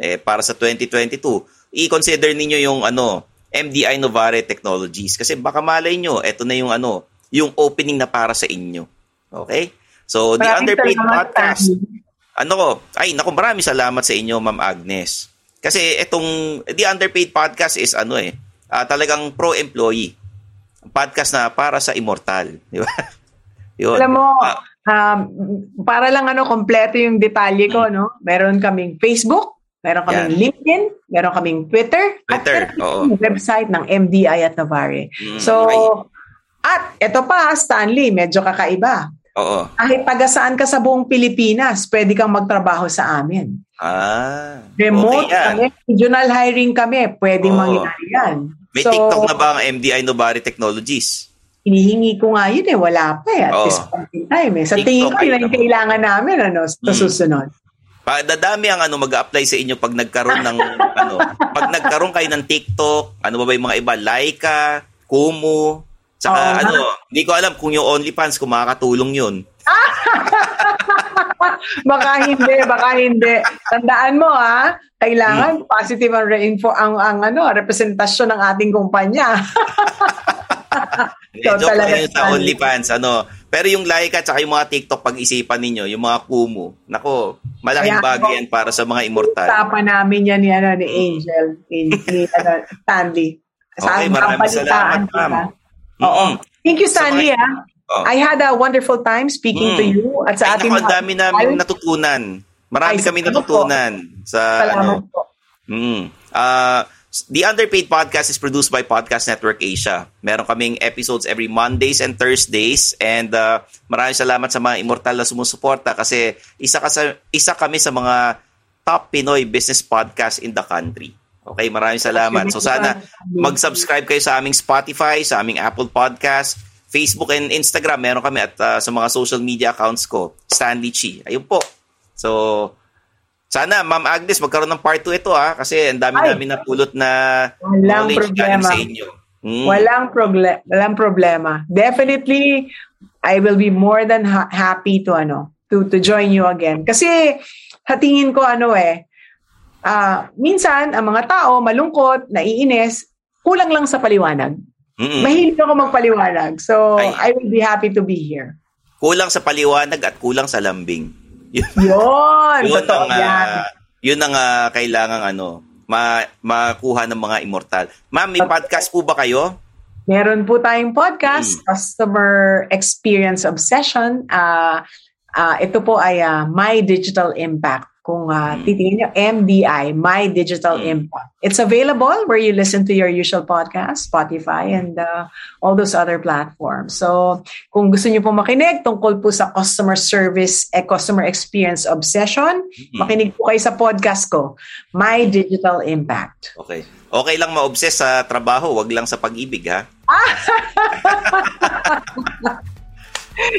S4: eh, para sa 2022, i-consider ninyo yung ano, MDI Novare Technologies kasi baka malay nyo, eto na yung ano, yung opening na para sa inyo. Okay? So, the
S3: Maraming
S4: Underpaid
S3: salamat,
S4: Podcast. Ano ko? Ay, naku, maraming salamat sa inyo, Ma'am Agnes. Kasi itong The Underpaid Podcast is ano eh, ah, talagang pro-employee. Podcast na para sa immortal. Di ba? Yun.
S3: Alam mo,
S4: Ah,
S3: um, para lang ano, kompleto yung detalye ko, no? Meron kaming Facebook, meron kaming
S4: Yan.
S3: LinkedIn, meron kaming Twitter,
S4: Twitter,
S3: at meron kaming website ng MDI at Navarre.
S4: Mm,
S3: So,
S4: ay.
S3: at eto pa, Stanley, medyo kakaiba.
S4: oo.
S3: Kahit taga saan ka sa buong Pilipinas, pwede kang magtrabaho sa amin.
S4: Ah.
S3: Remote
S4: okay
S3: kami, regional hiring kami, pwedeng
S4: Oo.
S3: mangyari yan.
S4: May
S3: so,
S4: TikTok na ba ang MDI Novare Technologies?
S3: hinihingi ko nga yun eh, wala pa eh, at
S4: Oo.
S3: this point in time eh. Sa
S4: TikTok
S3: tingin ko, yun ang kailangan namin ano, sa
S4: Mm.
S3: susunod.
S4: Pa, dadami ang ano mag-apply sa inyo pag nagkaroon ng ano, pag nagkaroon kayo ng TikTok, ano ba ba yung mga iba, Laika, Kumu, saka
S3: Oo.
S4: ano, hindi ko alam kung yung OnlyFans kung makakatulong yun.
S3: baka hindi, baka hindi. Tandaan mo ha,
S4: Hmm.
S3: kailangan positive ang reinfo ang ang ano, representasyon ng ating kumpanya. So,
S4: joke lang
S3: talaga
S4: yun sa. OnlyFans, ano. Pero yung Laika tsaka yung mga TikTok pag-isipan ninyo, yung mga Kumu, nako, malaking bagay yan para sa mga immortal.
S3: Usapan namin yan ni, ano, ni Angel, ni, ni ano, Stanley.
S4: Okay, maraming salamat, ma'am.
S3: Oo.
S4: Mm-mm.
S3: Thank you, Stanley.
S4: So,
S3: ha.
S4: Oh.
S3: I had a wonderful time speaking
S4: Mm.
S3: to you at sa
S4: Ay,
S3: ating
S4: naku, dami namin natutunan. Marami
S3: Ay,
S4: kami natutunan sa ano.
S3: Salamat po.
S4: Mm. Uh, the Underpaid Podcast is produced by Podcast Network Asia. Meron kaming episodes every Mondays and Thursdays and uh, maraming salamat sa mga immortal na sumusuporta kasi isa, ka sa, isa kami sa mga top Pinoy business podcast in the country. Okay, maraming salamat. So sana mag-subscribe kayo sa aming Spotify, sa aming Apple Podcast, Facebook and Instagram. Meron kami at uh, sa mga social media accounts ko, Stanley Chi. Ayun po. So, Sana, Ma'am Agnes, magkaroon ng part 2 ito ha, kasi ang dami
S3: Ay.
S4: namin napulot na
S3: Walang problema.
S4: sa inyo. Mm.
S3: Walang, proble- walang problema. Definitely, I will be more than ha- happy to ano to to join you again. Kasi hatingin ko ano eh, ah, minsan ang mga tao malungkot, naiinis, kulang lang sa paliwanag.
S4: Mm-mm.
S3: Mahilig ako magpaliwanag. So,
S4: Ay.
S3: I will be happy to be here.
S4: Kulang sa paliwanag at kulang sa lambing. Yun,
S3: Yun!
S4: yun
S3: totoo
S4: ang,
S3: yan.
S4: ah, yun ang ah, kailangang ano, ma makuha ng mga immortal. Ma'am, may podcast po ba kayo?
S3: Meron po tayong podcast, Customer Experience Obsession. Ah, ah, ito po ay ah, My Digital Impact. Kung uh, titingin nyo, MDI, My Digital Impact. It's available where you listen to your usual podcast, Spotify, and uh, all those other platforms. So, kung gusto nyo po makinig tungkol po sa customer service, eh, customer experience obsession, makinig po kayo sa podcast ko, My Digital Impact.
S4: Okay. Okay lang ma-obsess sa trabaho, wag lang sa pag-ibig ha.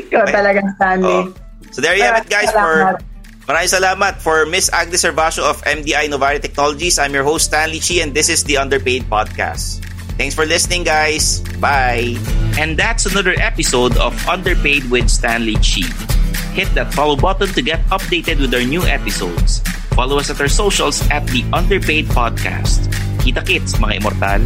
S3: Ikaw talaga, Stanley.
S4: Oh. So there you have it guys for
S3: Salamat.
S4: Maraming salamat for Miss Agnes Servacio of MDI Novari Technologies. I'm your host Stanley Chi and this is the Underpaid Podcast. Thanks for listening guys. Bye. And that's another episode of Underpaid with Stanley Chi. Hit that follow button to get updated with our new episodes. Follow us at our socials at the Underpaid Podcast. Kita kits mga immortal.